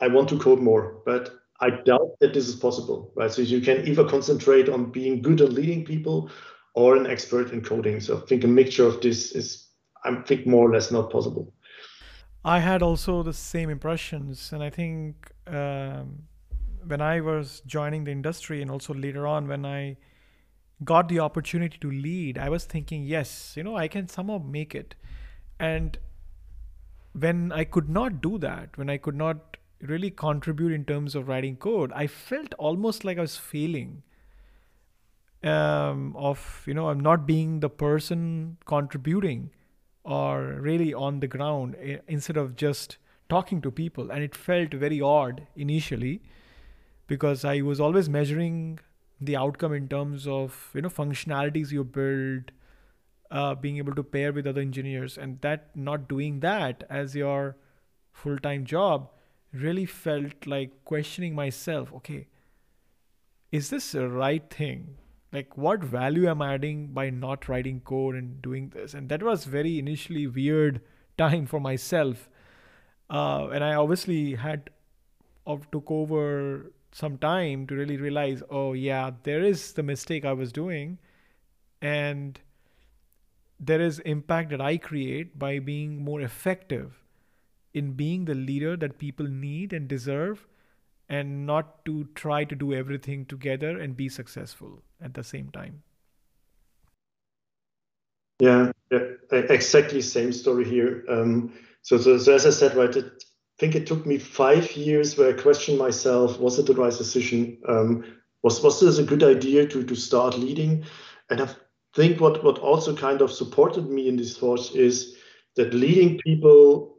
I, I want to code more, but I doubt that this is possible, right? So you can either concentrate on being good at leading people or an expert in coding. So I think a mixture of this is, I think, more or less not possible. I had also the same impressions, and I think um, when I was joining the industry and also later on when I got the opportunity to lead, I was thinking, yes, you know, I can somehow make it. And when I could not do that, when I could not really contribute in terms of writing code, I felt almost like I was failing. Um, of you know, I'm not being the person contributing or really on the ground eh, instead of just talking to people, and it felt very odd initially because I was always measuring the outcome in terms of you know functionalities you build, uh, being able to pair with other engineers, and that not doing that as your full time job really felt like questioning myself. Okay, is this the right thing? like what value am i adding by not writing code and doing this and that was very initially weird time for myself uh, and i obviously had took over some time to really realize oh yeah there is the mistake i was doing and there is impact that i create by being more effective in being the leader that people need and deserve and not to try to do everything together and be successful at the same time. Yeah, yeah exactly same story here. Um, so, so, so, as I said, right, I think it took me five years where I questioned myself: Was it the right decision? Um, was was this a good idea to to start leading? And I think what what also kind of supported me in these thoughts is that leading people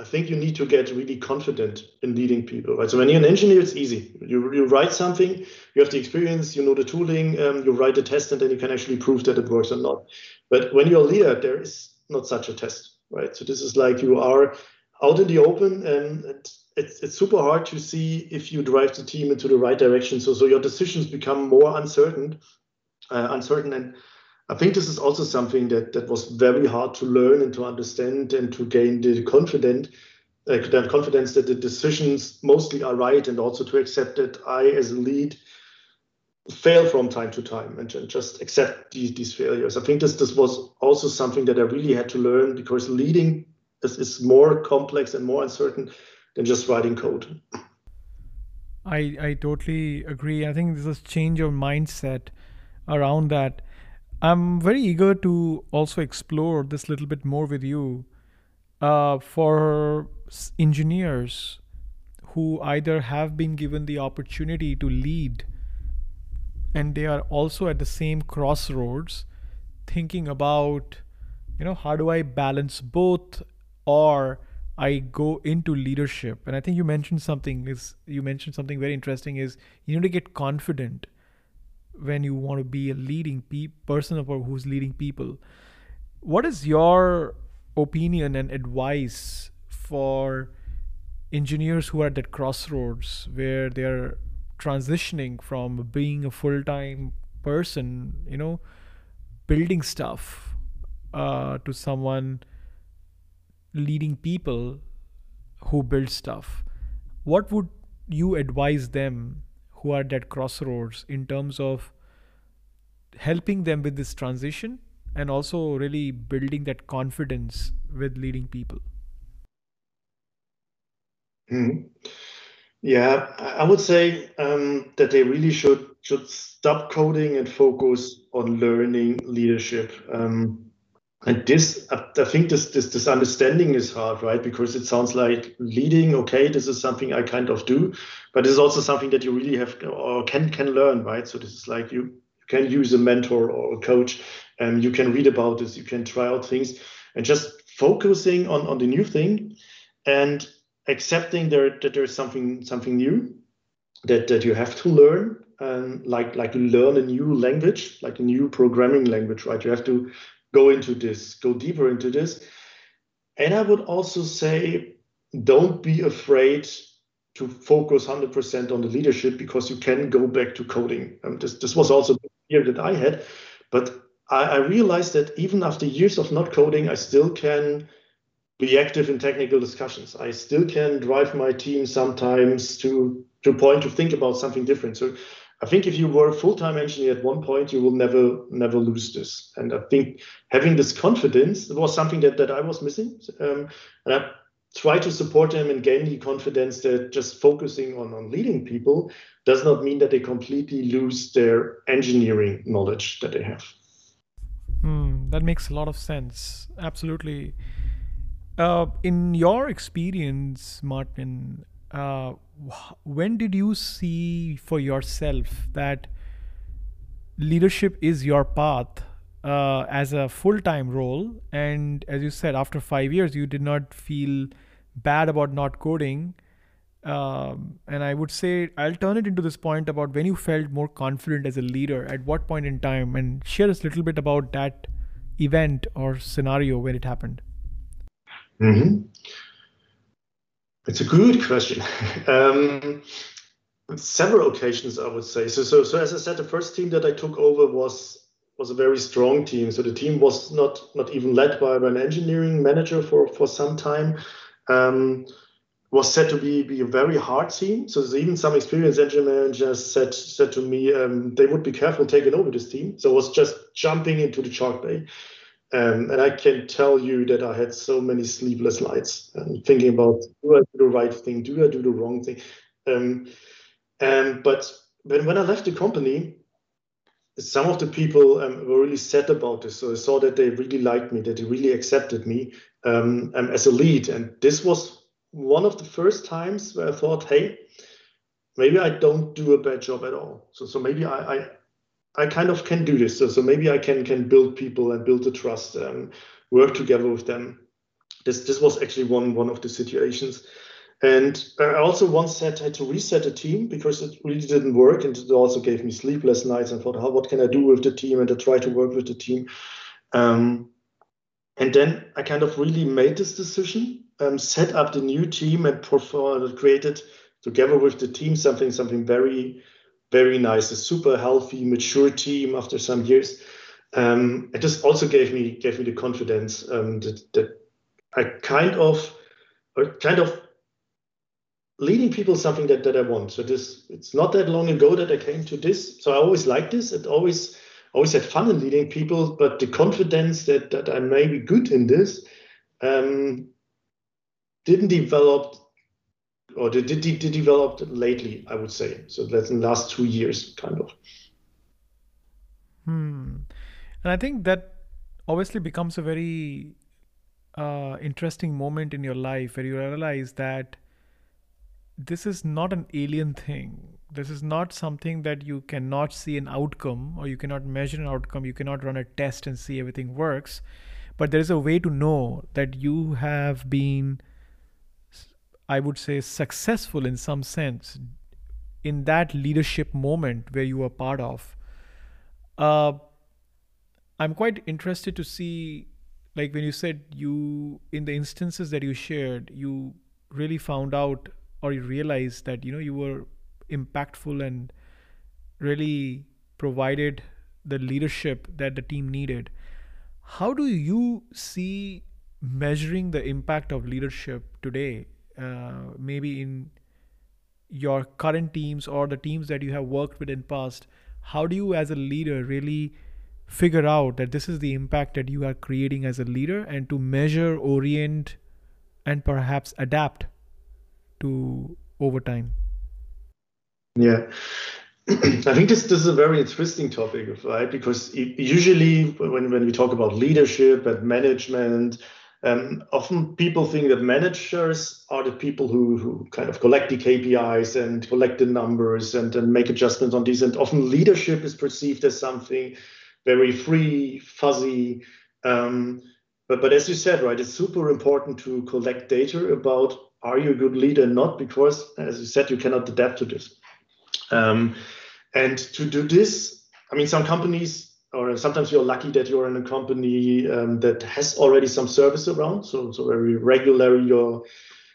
I think you need to get really confident in leading people, right? So when you're an engineer, it's easy. You, you write something, you have the experience, you know the tooling, um, you write a test, and then you can actually prove that it works or not. But when you're a leader, there is not such a test, right? So this is like you are out in the open, and it's it's super hard to see if you drive the team into the right direction. So so your decisions become more uncertain, uh, uncertain, and I think this is also something that, that was very hard to learn and to understand and to gain the confidence, uh, that confidence that the decisions mostly are right and also to accept that I, as a lead, fail from time to time and, and just accept these, these failures. I think this, this was also something that I really had to learn because leading is, is more complex and more uncertain than just writing code. I, I totally agree. I think this is change of mindset around that I'm very eager to also explore this little bit more with you. Uh, for engineers who either have been given the opportunity to lead and they are also at the same crossroads thinking about you know how do i balance both or i go into leadership and i think you mentioned something is you mentioned something very interesting is you need to get confident when you want to be a leading pe- person or who's leading people. What is your opinion and advice for engineers who are at that crossroads where they're transitioning from being a full-time person you know building stuff uh, to someone leading people who build stuff? What would you advise them who are at that crossroads in terms of helping them with this transition and also really building that confidence with leading people mm-hmm. yeah i would say um, that they really should should stop coding and focus on learning leadership um, and this i think this, this this understanding is hard right? Because it sounds like leading okay this is something i kind of do but it's also something that you really have or can can learn right? So this is like you can use a mentor or a coach and you can read about this you can try out things and just focusing on on the new thing and accepting there that there's something something new that that you have to learn and like like you learn a new language like a new programming language right? You have to go into this, go deeper into this. And I would also say, don't be afraid to focus 100% on the leadership because you can go back to coding. Um, this, this was also the fear that I had. But I, I realized that even after years of not coding, I still can be active in technical discussions. I still can drive my team sometimes to to point to think about something different. So I think if you were a full-time engineer at one point, you will never never lose this. And I think having this confidence was something that, that I was missing. Um, and I try to support them and gain the confidence that just focusing on, on leading people does not mean that they completely lose their engineering knowledge that they have. Hmm, that makes a lot of sense. Absolutely. Uh, in your experience, Martin, uh, when did you see for yourself that leadership is your path uh, as a full-time role? And as you said after five years you did not feel bad about not coding. Um, and i would say i'll turn it into this point about when you felt more confident as a leader at what point in time? And share us a little bit about that event or scenario when it happened. Mm-hmm. It's a good question. um, several occasions, I would say. So, so, so as I said, the first team that I took over was was a very strong team. So the team was not not even led by an engineering manager for for some time. Um, was said to be, be a very hard team. So even some experienced engineering managers said said to me um, they would be careful taking over this team. So I was just jumping into the chalk bay. Um, and I can tell you that I had so many sleepless nights um, thinking about do I do the right thing, do I do the wrong thing. Um, and but when, when I left the company, some of the people um, were really sad about this. So I saw that they really liked me, that they really accepted me um, um, as a lead. And this was one of the first times where I thought, hey, maybe I don't do a bad job at all. So so maybe I I, I kind of can do this. So so maybe I can can build people and build the trust, and work together with them. This this was actually one one of the situations. And I also once had, had to reset a team because it really didn't work. And it also gave me sleepless nights and thought, how, what can I do with the team? And I try to work with the team. Um, and then I kind of really made this decision, um, set up the new team and created together with the team something, something very, very nice, a super healthy, mature team after some years. Um, it just also gave me gave me the confidence um, that, that I kind of kind of leading people something that, that I want. So this it's not that long ago that I came to this. So I always liked this. It always always had fun in leading people, but the confidence that that I may be good in this um, didn't develop or did, did, did develop lately, I would say. So that's in the last two years, kind of. Hmm. And I think that obviously becomes a very uh, interesting moment in your life where you realize that this is not an alien thing. This is not something that you cannot see an outcome or you cannot measure an outcome. You cannot run a test and see everything works. But there is a way to know that you have been, I would say, successful in some sense in that leadership moment where you were part of. Uh, I'm quite interested to see, like when you said you, in the instances that you shared, you really found out or you realized that you know you were impactful and really provided the leadership that the team needed how do you see measuring the impact of leadership today uh, maybe in your current teams or the teams that you have worked with in past how do you as a leader really figure out that this is the impact that you are creating as a leader and to measure orient and perhaps adapt to over time? Yeah. I think this, this is a very interesting topic, right? Because usually when, when we talk about leadership and management, um, often people think that managers are the people who, who kind of collect the KPIs and collect the numbers and then make adjustments on these. And often leadership is perceived as something very free, fuzzy. Um, but, but as you said, right, it's super important to collect data about are you a good leader or not because as you said you cannot adapt to this um, and to do this i mean some companies or sometimes you're lucky that you're in a company um, that has already some service around so so very regularly your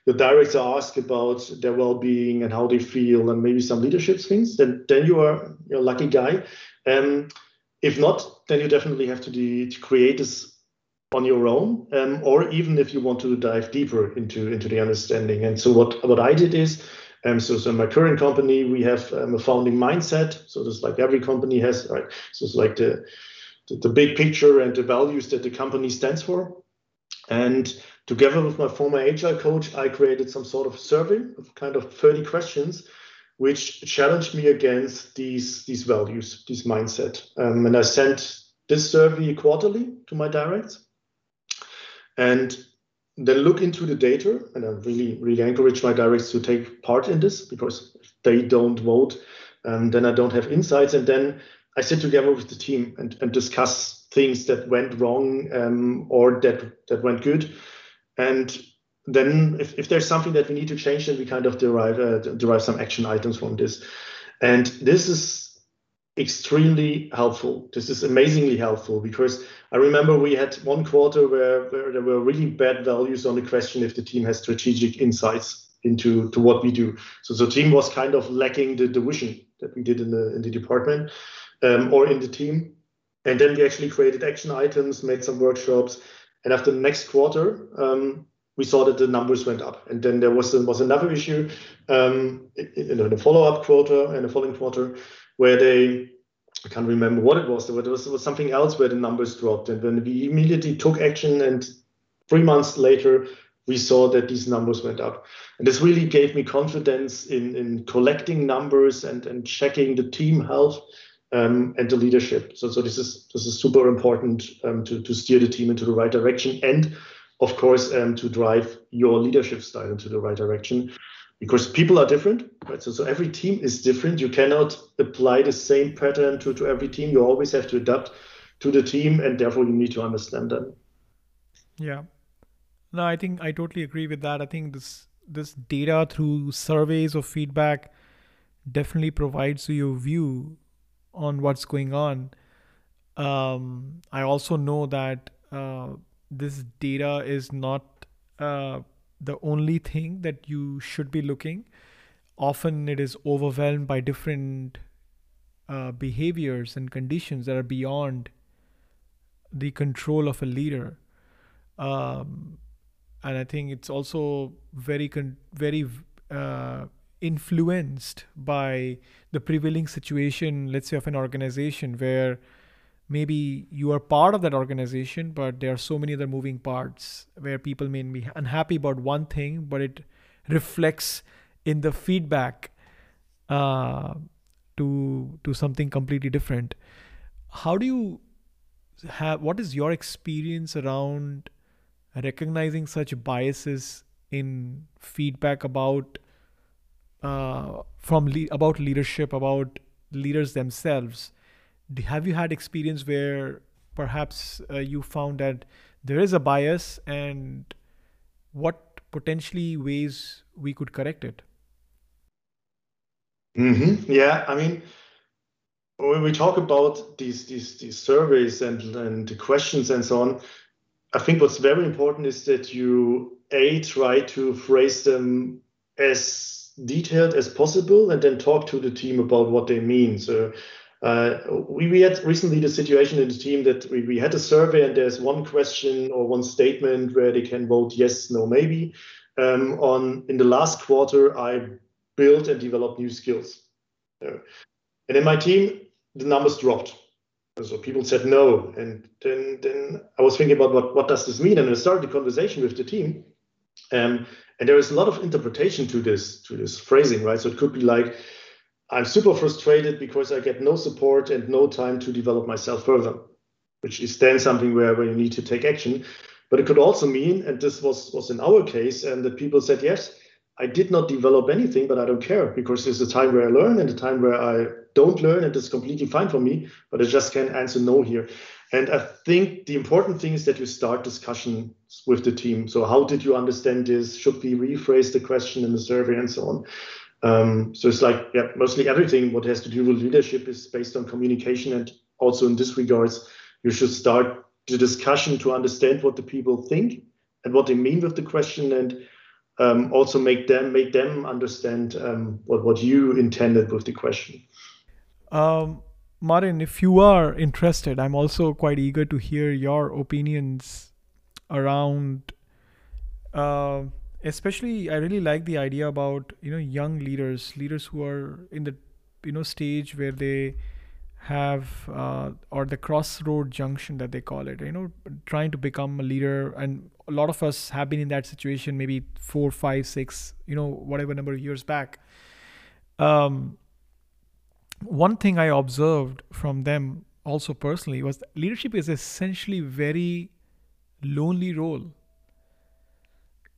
your directors ask about their well-being and how they feel and maybe some leadership things then then you are you're a lucky guy um, if not then you definitely have to, de- to create this on your own, um, or even if you want to dive deeper into into the understanding. And so what what I did is, um, so so my current company we have um, a founding mindset. So just like every company has, right? So it's like the, the the big picture and the values that the company stands for. And together with my former agile coach, I created some sort of survey of kind of 30 questions which challenged me against these these values, this mindset. Um, and I sent this survey quarterly to my directs and then look into the data. And I really, really encourage my directs to take part in this because if they don't vote, um, then I don't have insights. And then I sit together with the team and, and discuss things that went wrong um, or that that went good. And then if, if there's something that we need to change, then we kind of derive uh, derive some action items from this. And this is extremely helpful. This is amazingly helpful because I remember we had one quarter where, where there were really bad values on the question if the team has strategic insights into to what we do. So the team was kind of lacking the, the vision that we did in the in the department um, or in the team. And then we actually created action items, made some workshops, and after the next quarter, um, we saw that the numbers went up. And then there was was another issue um, in, in the follow up quarter and the following quarter where they I can't remember what it was. There was, was something else where the numbers dropped, and then we immediately took action. And three months later, we saw that these numbers went up. And this really gave me confidence in, in collecting numbers and, and checking the team health um, and the leadership. So, so this is this is super important um, to, to steer the team into the right direction and of course um, to drive your leadership style into the right direction because people are different, right? So, so every team is different. You cannot apply the same pattern to, to every team. You always have to adapt to the team, and therefore you need to understand them. Yeah. No, I think I totally agree with that. I think this this data through surveys or feedback definitely provides you a view on what's going on. Um, I also know that uh, this data is not uh, the only thing that you should be looking. Often it is overwhelmed by different uh, behaviors and conditions that are beyond the control of a leader. Um, and I think it's also very, con- very uh, influenced by the prevailing situation, let's say, of an organization where maybe you are part of that organization, but there are so many other moving parts where people may be unhappy about one thing, but it reflects in the feedback uh, to to something completely different. How do you have? What is your experience around recognizing such biases in feedback about uh, from le- about leadership, about leaders themselves? Have you had experience where perhaps uh, you found that there is a bias and what potentially ways we could correct it mm-hmm. yeah i mean when we talk about these these these surveys and and the questions and so on i think what's very important is that you a try to phrase them as detailed as possible and then talk to the team about what they mean so uh, we, we had recently the situation in the team that we, we had a survey and there's one question or one statement where they can vote yes, no, maybe. Um, on in the last quarter, I built and developed new skills. And in my team, the numbers dropped. So people said no, and then then I was thinking about what what does this mean, and I started the conversation with the team. Um, and there is a lot of interpretation to this to this phrasing, right? So it could be like, I'm super frustrated because I get no support and no time to develop myself further, which is then something where, where you need to take action. But it could also mean, and this was, was in our case, and that people said, yes, I did not develop anything, but I don't care because there's a time where I learn and a time where I don't learn, and it's completely fine for me, but I just can't answer no here. And I think the important thing is that you start discussion with the team. So, how did you understand this? Should we rephrase the question in the survey and so on? Um, so it's like yeah, mostly everything what has to do with leadership is based on communication, and also in this regards, you should start the discussion to understand what the people think and what they mean with the question, and um, also make them make them understand um, what what you intended with the question. Um, Martin, if you are interested, I'm also quite eager to hear your opinions around. Uh, especially i really like the idea about you know young leaders leaders who are in the you know stage where they have uh, or the crossroad junction that they call it you know trying to become a leader. And a lot of us have been in that situation maybe four five six you know whatever number of years back. Um, one thing i observed from them also personally was leadership is essentially very lonely role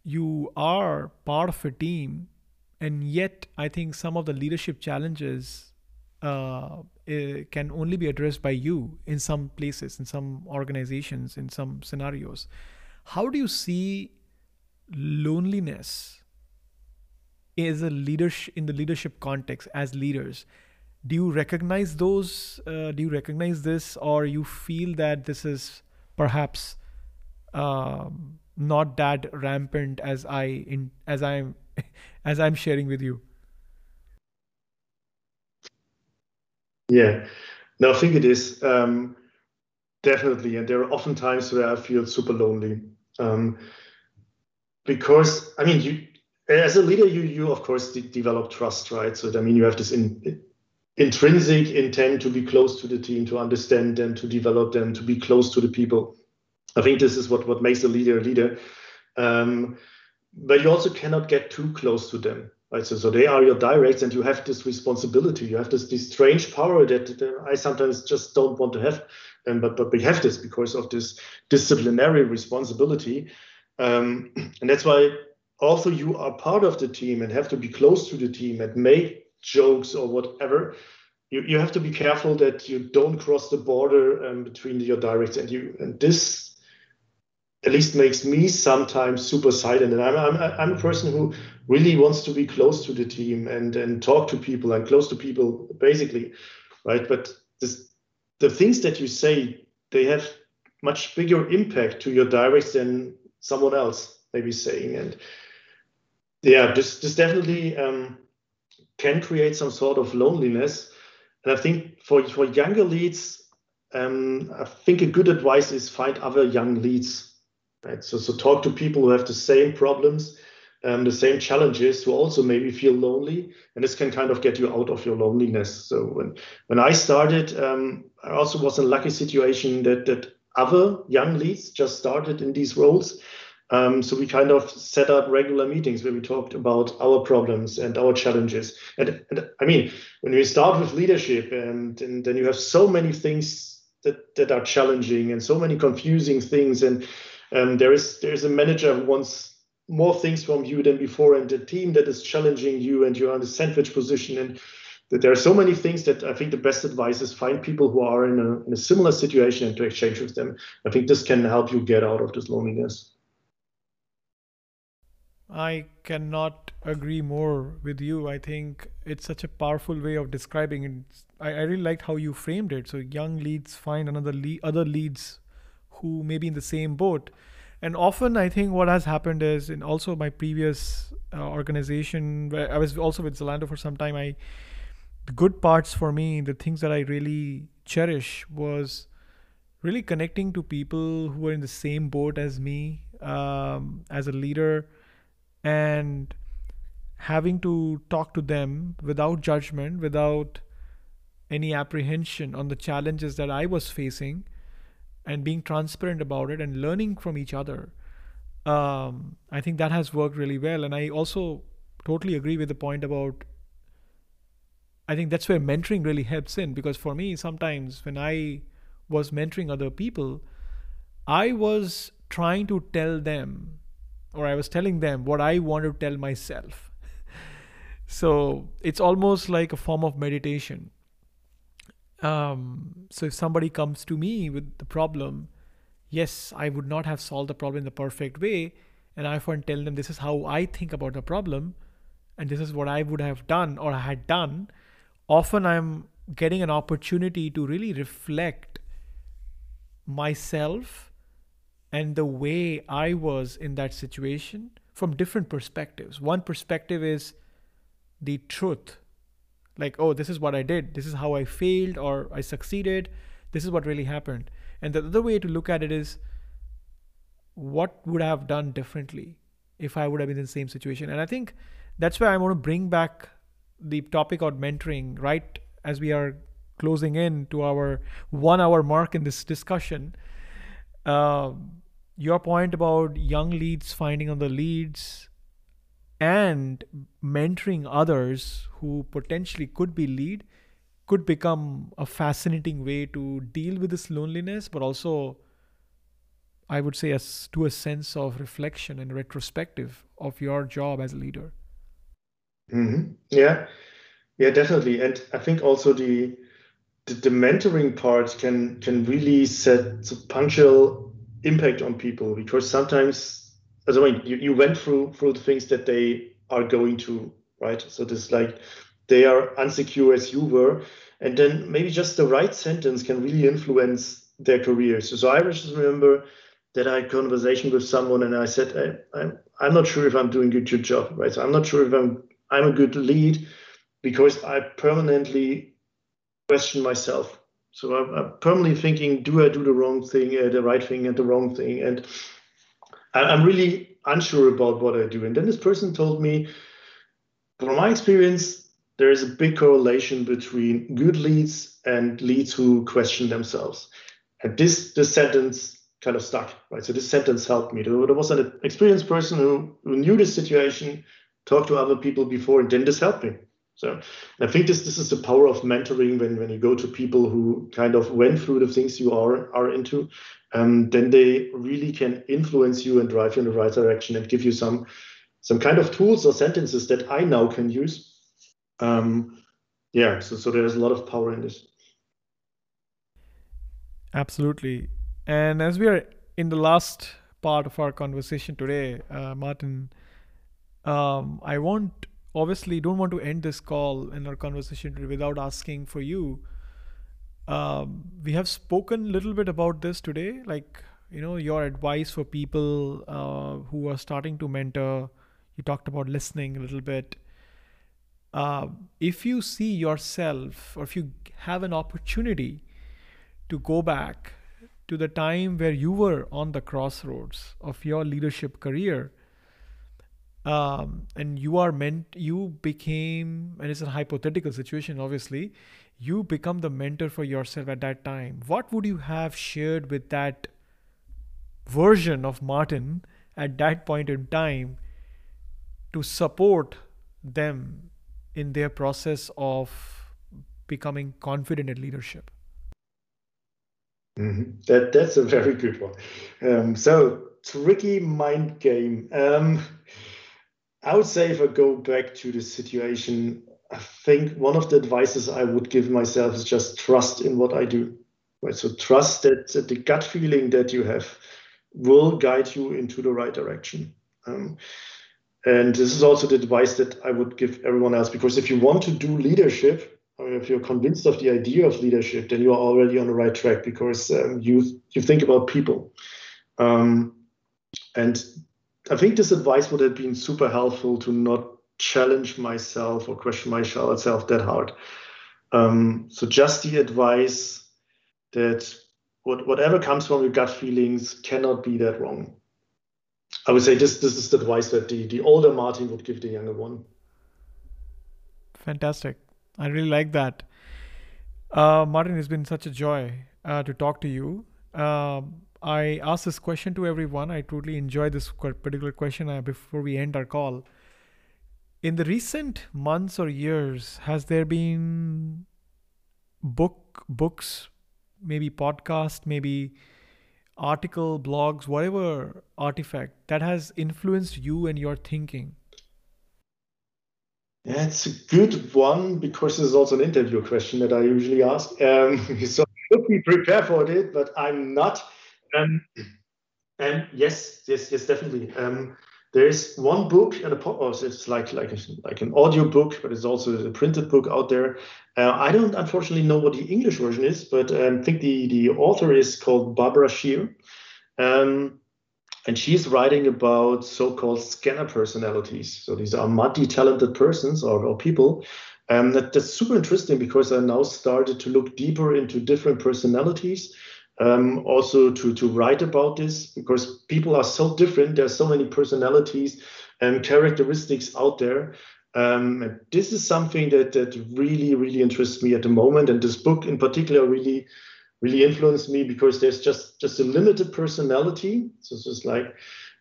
you are part of a team and yet i think some of the leadership challenges uh, eh, can only be addressed by you in some places in some organizations in some scenarios. How do you see loneliness as a leadership in the leadership context as leaders? Do you recognize those uh, do you recognize this or you feel that this is perhaps um, not that rampant as I in as I'm as I'm sharing with you. Yeah, no, I think it is um, definitely, and there are often times where I feel super lonely um, because I mean, you as a leader, you you of course de- develop trust, right? So I mean, you have this in, intrinsic intent to be close to the team, to understand them, to develop them, to be close to the people. I think this is what what makes a leader a leader. Um, but you also cannot get too close to them right? So, so they are your directs and you have this responsibility. You have this, this strange power that, that i sometimes just don't want to have. Um, but but we have this because of this disciplinary responsibility. Um, and that's why also you are part of the team and have to be close to the team and make jokes or whatever. You, you have to be careful that you don't cross the border um, between your directs and you and this at least makes me sometimes super silent. And I'm, I'm, I'm a person who really wants to be close to the team and, and talk to people and close to people, basically, right? But this, the things that you say, they have much bigger impact to your directs than someone else may be saying. And yeah, this, this definitely um, can create some sort of loneliness. And I think for, for younger leads, um, I think a good advice is find other young leads right? So, so talk to people who have the same problems, um, the same challenges, who also maybe feel lonely, and this can kind of get you out of your loneliness. So when when I started, um, I also was in a lucky situation that that other young leads just started in these roles. Um, so we kind of set up regular meetings where we talked about our problems and our challenges. And, and I mean, when we start with leadership, and, and then you have so many things that that are challenging and so many confusing things, and um, there is there is a manager who wants more things from you than before, and a team that is challenging you, and you're on the sandwich position, and there are so many things that I think the best advice is find people who are in a, in a similar situation and to exchange with them. I think this can help you get out of this loneliness. I cannot agree more with you. I think it's such a powerful way of describing it. I, I really liked how you framed it. So young leads find another lead, other leads who may be in the same boat. And often, I think what has happened is, in also my previous uh, organization, where I was also with Zalando for some time, I the good parts for me, the things that I really cherish was really connecting to people who are in the same boat as me um, as a leader and having to talk to them without judgment, without any apprehension on the challenges that I was facing and being transparent about it and learning from each other. Um, I think that has worked really well. And I also totally agree with the point about. I think that's where mentoring really helps in because for me, sometimes when I was mentoring other people, I was trying to tell them, or I was telling them what I want to tell myself. so it's almost like a form of meditation um, so if somebody comes to me with the problem, yes, I would not have solved the problem in the perfect way. And I often tell them this is how I think about the problem, and this is what I would have done or I had done. Often I'm getting an opportunity to really reflect myself and the way I was in that situation from different perspectives. One perspective is the truth like oh this is what i did. This is how i failed or i succeeded. This is what really happened. And the other way to look at it is what would i have done differently if i would have been in the same situation? And i think that's why i want to bring back the topic of mentoring right? As we are closing in to our one hour mark in this discussion um, your point about young leads finding on the leads and mentoring others who potentially could be lead could become a fascinating way to deal with this loneliness but also i would say as to a sense of reflection and retrospective of your job as a leader. Mm-hmm. yeah. Yeah definitely. And i think also the, the the, mentoring part can can really set a punctual impact on people because sometimes as I mean, you, you went through through the things that they are going to, right? So this like they are unsecure as you were, and then maybe just the right sentence can really influence their careers. So, so I just remember that I had conversation with someone and I said, I, I, I'm not sure if I'm doing a good job, right? So I'm not sure if I'm I'm a good lead because I permanently question myself. So I'm, I'm permanently thinking, do I do the wrong thing, uh, the right thing, and the wrong thing? And I'm really unsure about what I do. And then this person told me, from my experience, there is a big correlation between good leads and leads who question themselves. And this this sentence kind of stuck, right? So this sentence helped me. There was an experienced person who, who knew the situation, talked to other people before, and then this helped me. So I think this this is the power of mentoring when, when you go to people who kind of went through the things you are are into, um, then they really can influence you and drive you in the right direction and give you some some kind of tools or sentences that I now can use. Um, yeah, so so there's a lot of power in this. Absolutely. And as we are in the last part of our conversation today, uh, Martin, um, I want obviously don't want to end this call and our conversation without asking for you. Um, we have spoken a little bit about this today, like you know your advice for people uh, who are starting to mentor. You talked about listening a little bit. Uh, if you see yourself, or if you have an opportunity to go back to the time where you were on the crossroads of your leadership career um, and you are meant you became and it's a hypothetical situation obviously you become the mentor for yourself at that time. What would you have shared with that version of martin at that point in time to support them in their process of becoming confident in leadership? Mm-hmm. that that's a very good one. Um, so tricky mind game. Um, I would say if I go back to the situation, I think one of the advices I would give myself is just trust in what I do. Right. So trust that, that the gut feeling that you have will guide you into the right direction. Um, and this is also the advice that I would give everyone else because if you want to do leadership, or if you're convinced of the idea of leadership, then you are already on the right track because um, you you think about people. Um, and I think this advice would have been super helpful to not challenge myself or question myself that hard. Um, so just the advice that what, whatever comes from your gut feelings cannot be that wrong. I would say this this is the advice that the, the older Martin would give the younger one. Fantastic. I really like that. Uh, Martin, it's been such a joy uh, to talk to you. Um, I ask this question to everyone. I totally enjoy this particular question uh, before we end our call. In the recent months or years, has there been book books, maybe podcast, maybe article, blogs, whatever artifact that has influenced you and your thinking? It's a good one because this is also an interview question that I usually ask. Um, so I should be prepared for it, but I'm not. Um, and yes, yes, yes, definitely. Um, there is one book and a oh, it's like like a, like an audio book, but it's also a printed book out there. Uh, I don't unfortunately know what the English version is, but um, I think the the author is called Barbara Sher, um, and she's writing about so-called scanner personalities. So these are multi-talented persons or, or people. Um, that, that's super interesting because I now started to look deeper into different personalities um, also to, to write about this because people are so different. There are so many personalities and characteristics out there. Um, this is something that, that really, really interests me at the moment. And this book in particular really, really influenced me because there's just, just a limited personality. So it's just like,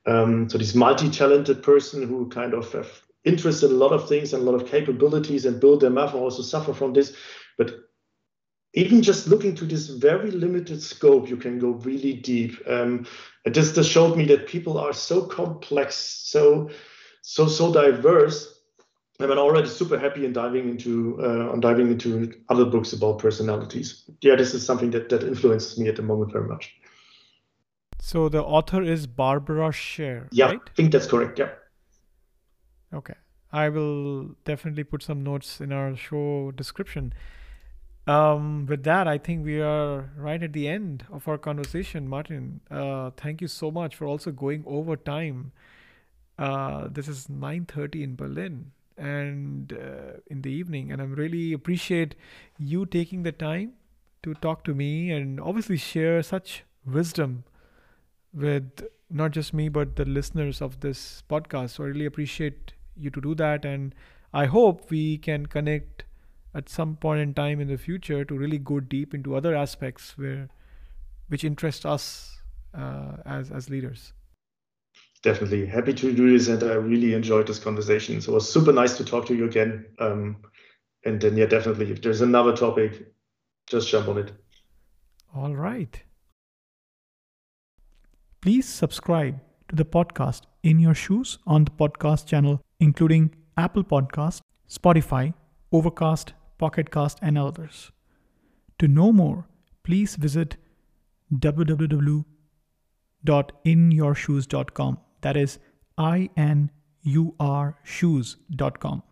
um, so this multi-talented person who kind of have interest in a lot of things and a lot of capabilities and build them up and also suffer from this. But even just looking to this very limited scope, you can go really deep. Um, this just showed me that people are so complex, so so so diverse. I'm already super happy in diving into uh, on diving into other books about personalities. Yeah, this is something that that influences me at the moment very much. So the author is Barbara Sher. Yeah, right? I think that's correct. Yeah. Okay, I will definitely put some notes in our show description. Um, with that, I think we are right at the end of our conversation, Martin. Uh, thank you so much for also going over time. Uh, this is 9:30 in Berlin and uh, in the evening, and I'm really appreciate you taking the time to talk to me and obviously share such wisdom with not just me but the listeners of this podcast. So I really appreciate you to do that, and I hope we can connect at some point in time in the future to really go deep into other aspects where which interest us uh, as as leaders. Definitely. Happy to do this and i really enjoyed this conversation. So it was super nice to talk to you again. Um, and then yeah definitely if there's another topic just jump on it. All right. Please subscribe to the podcast in your shoes on the podcast channel including apple podcast spotify overcast pocketcast and others. To know more please visit www.inyourshoes.com that is i n u r shoes.com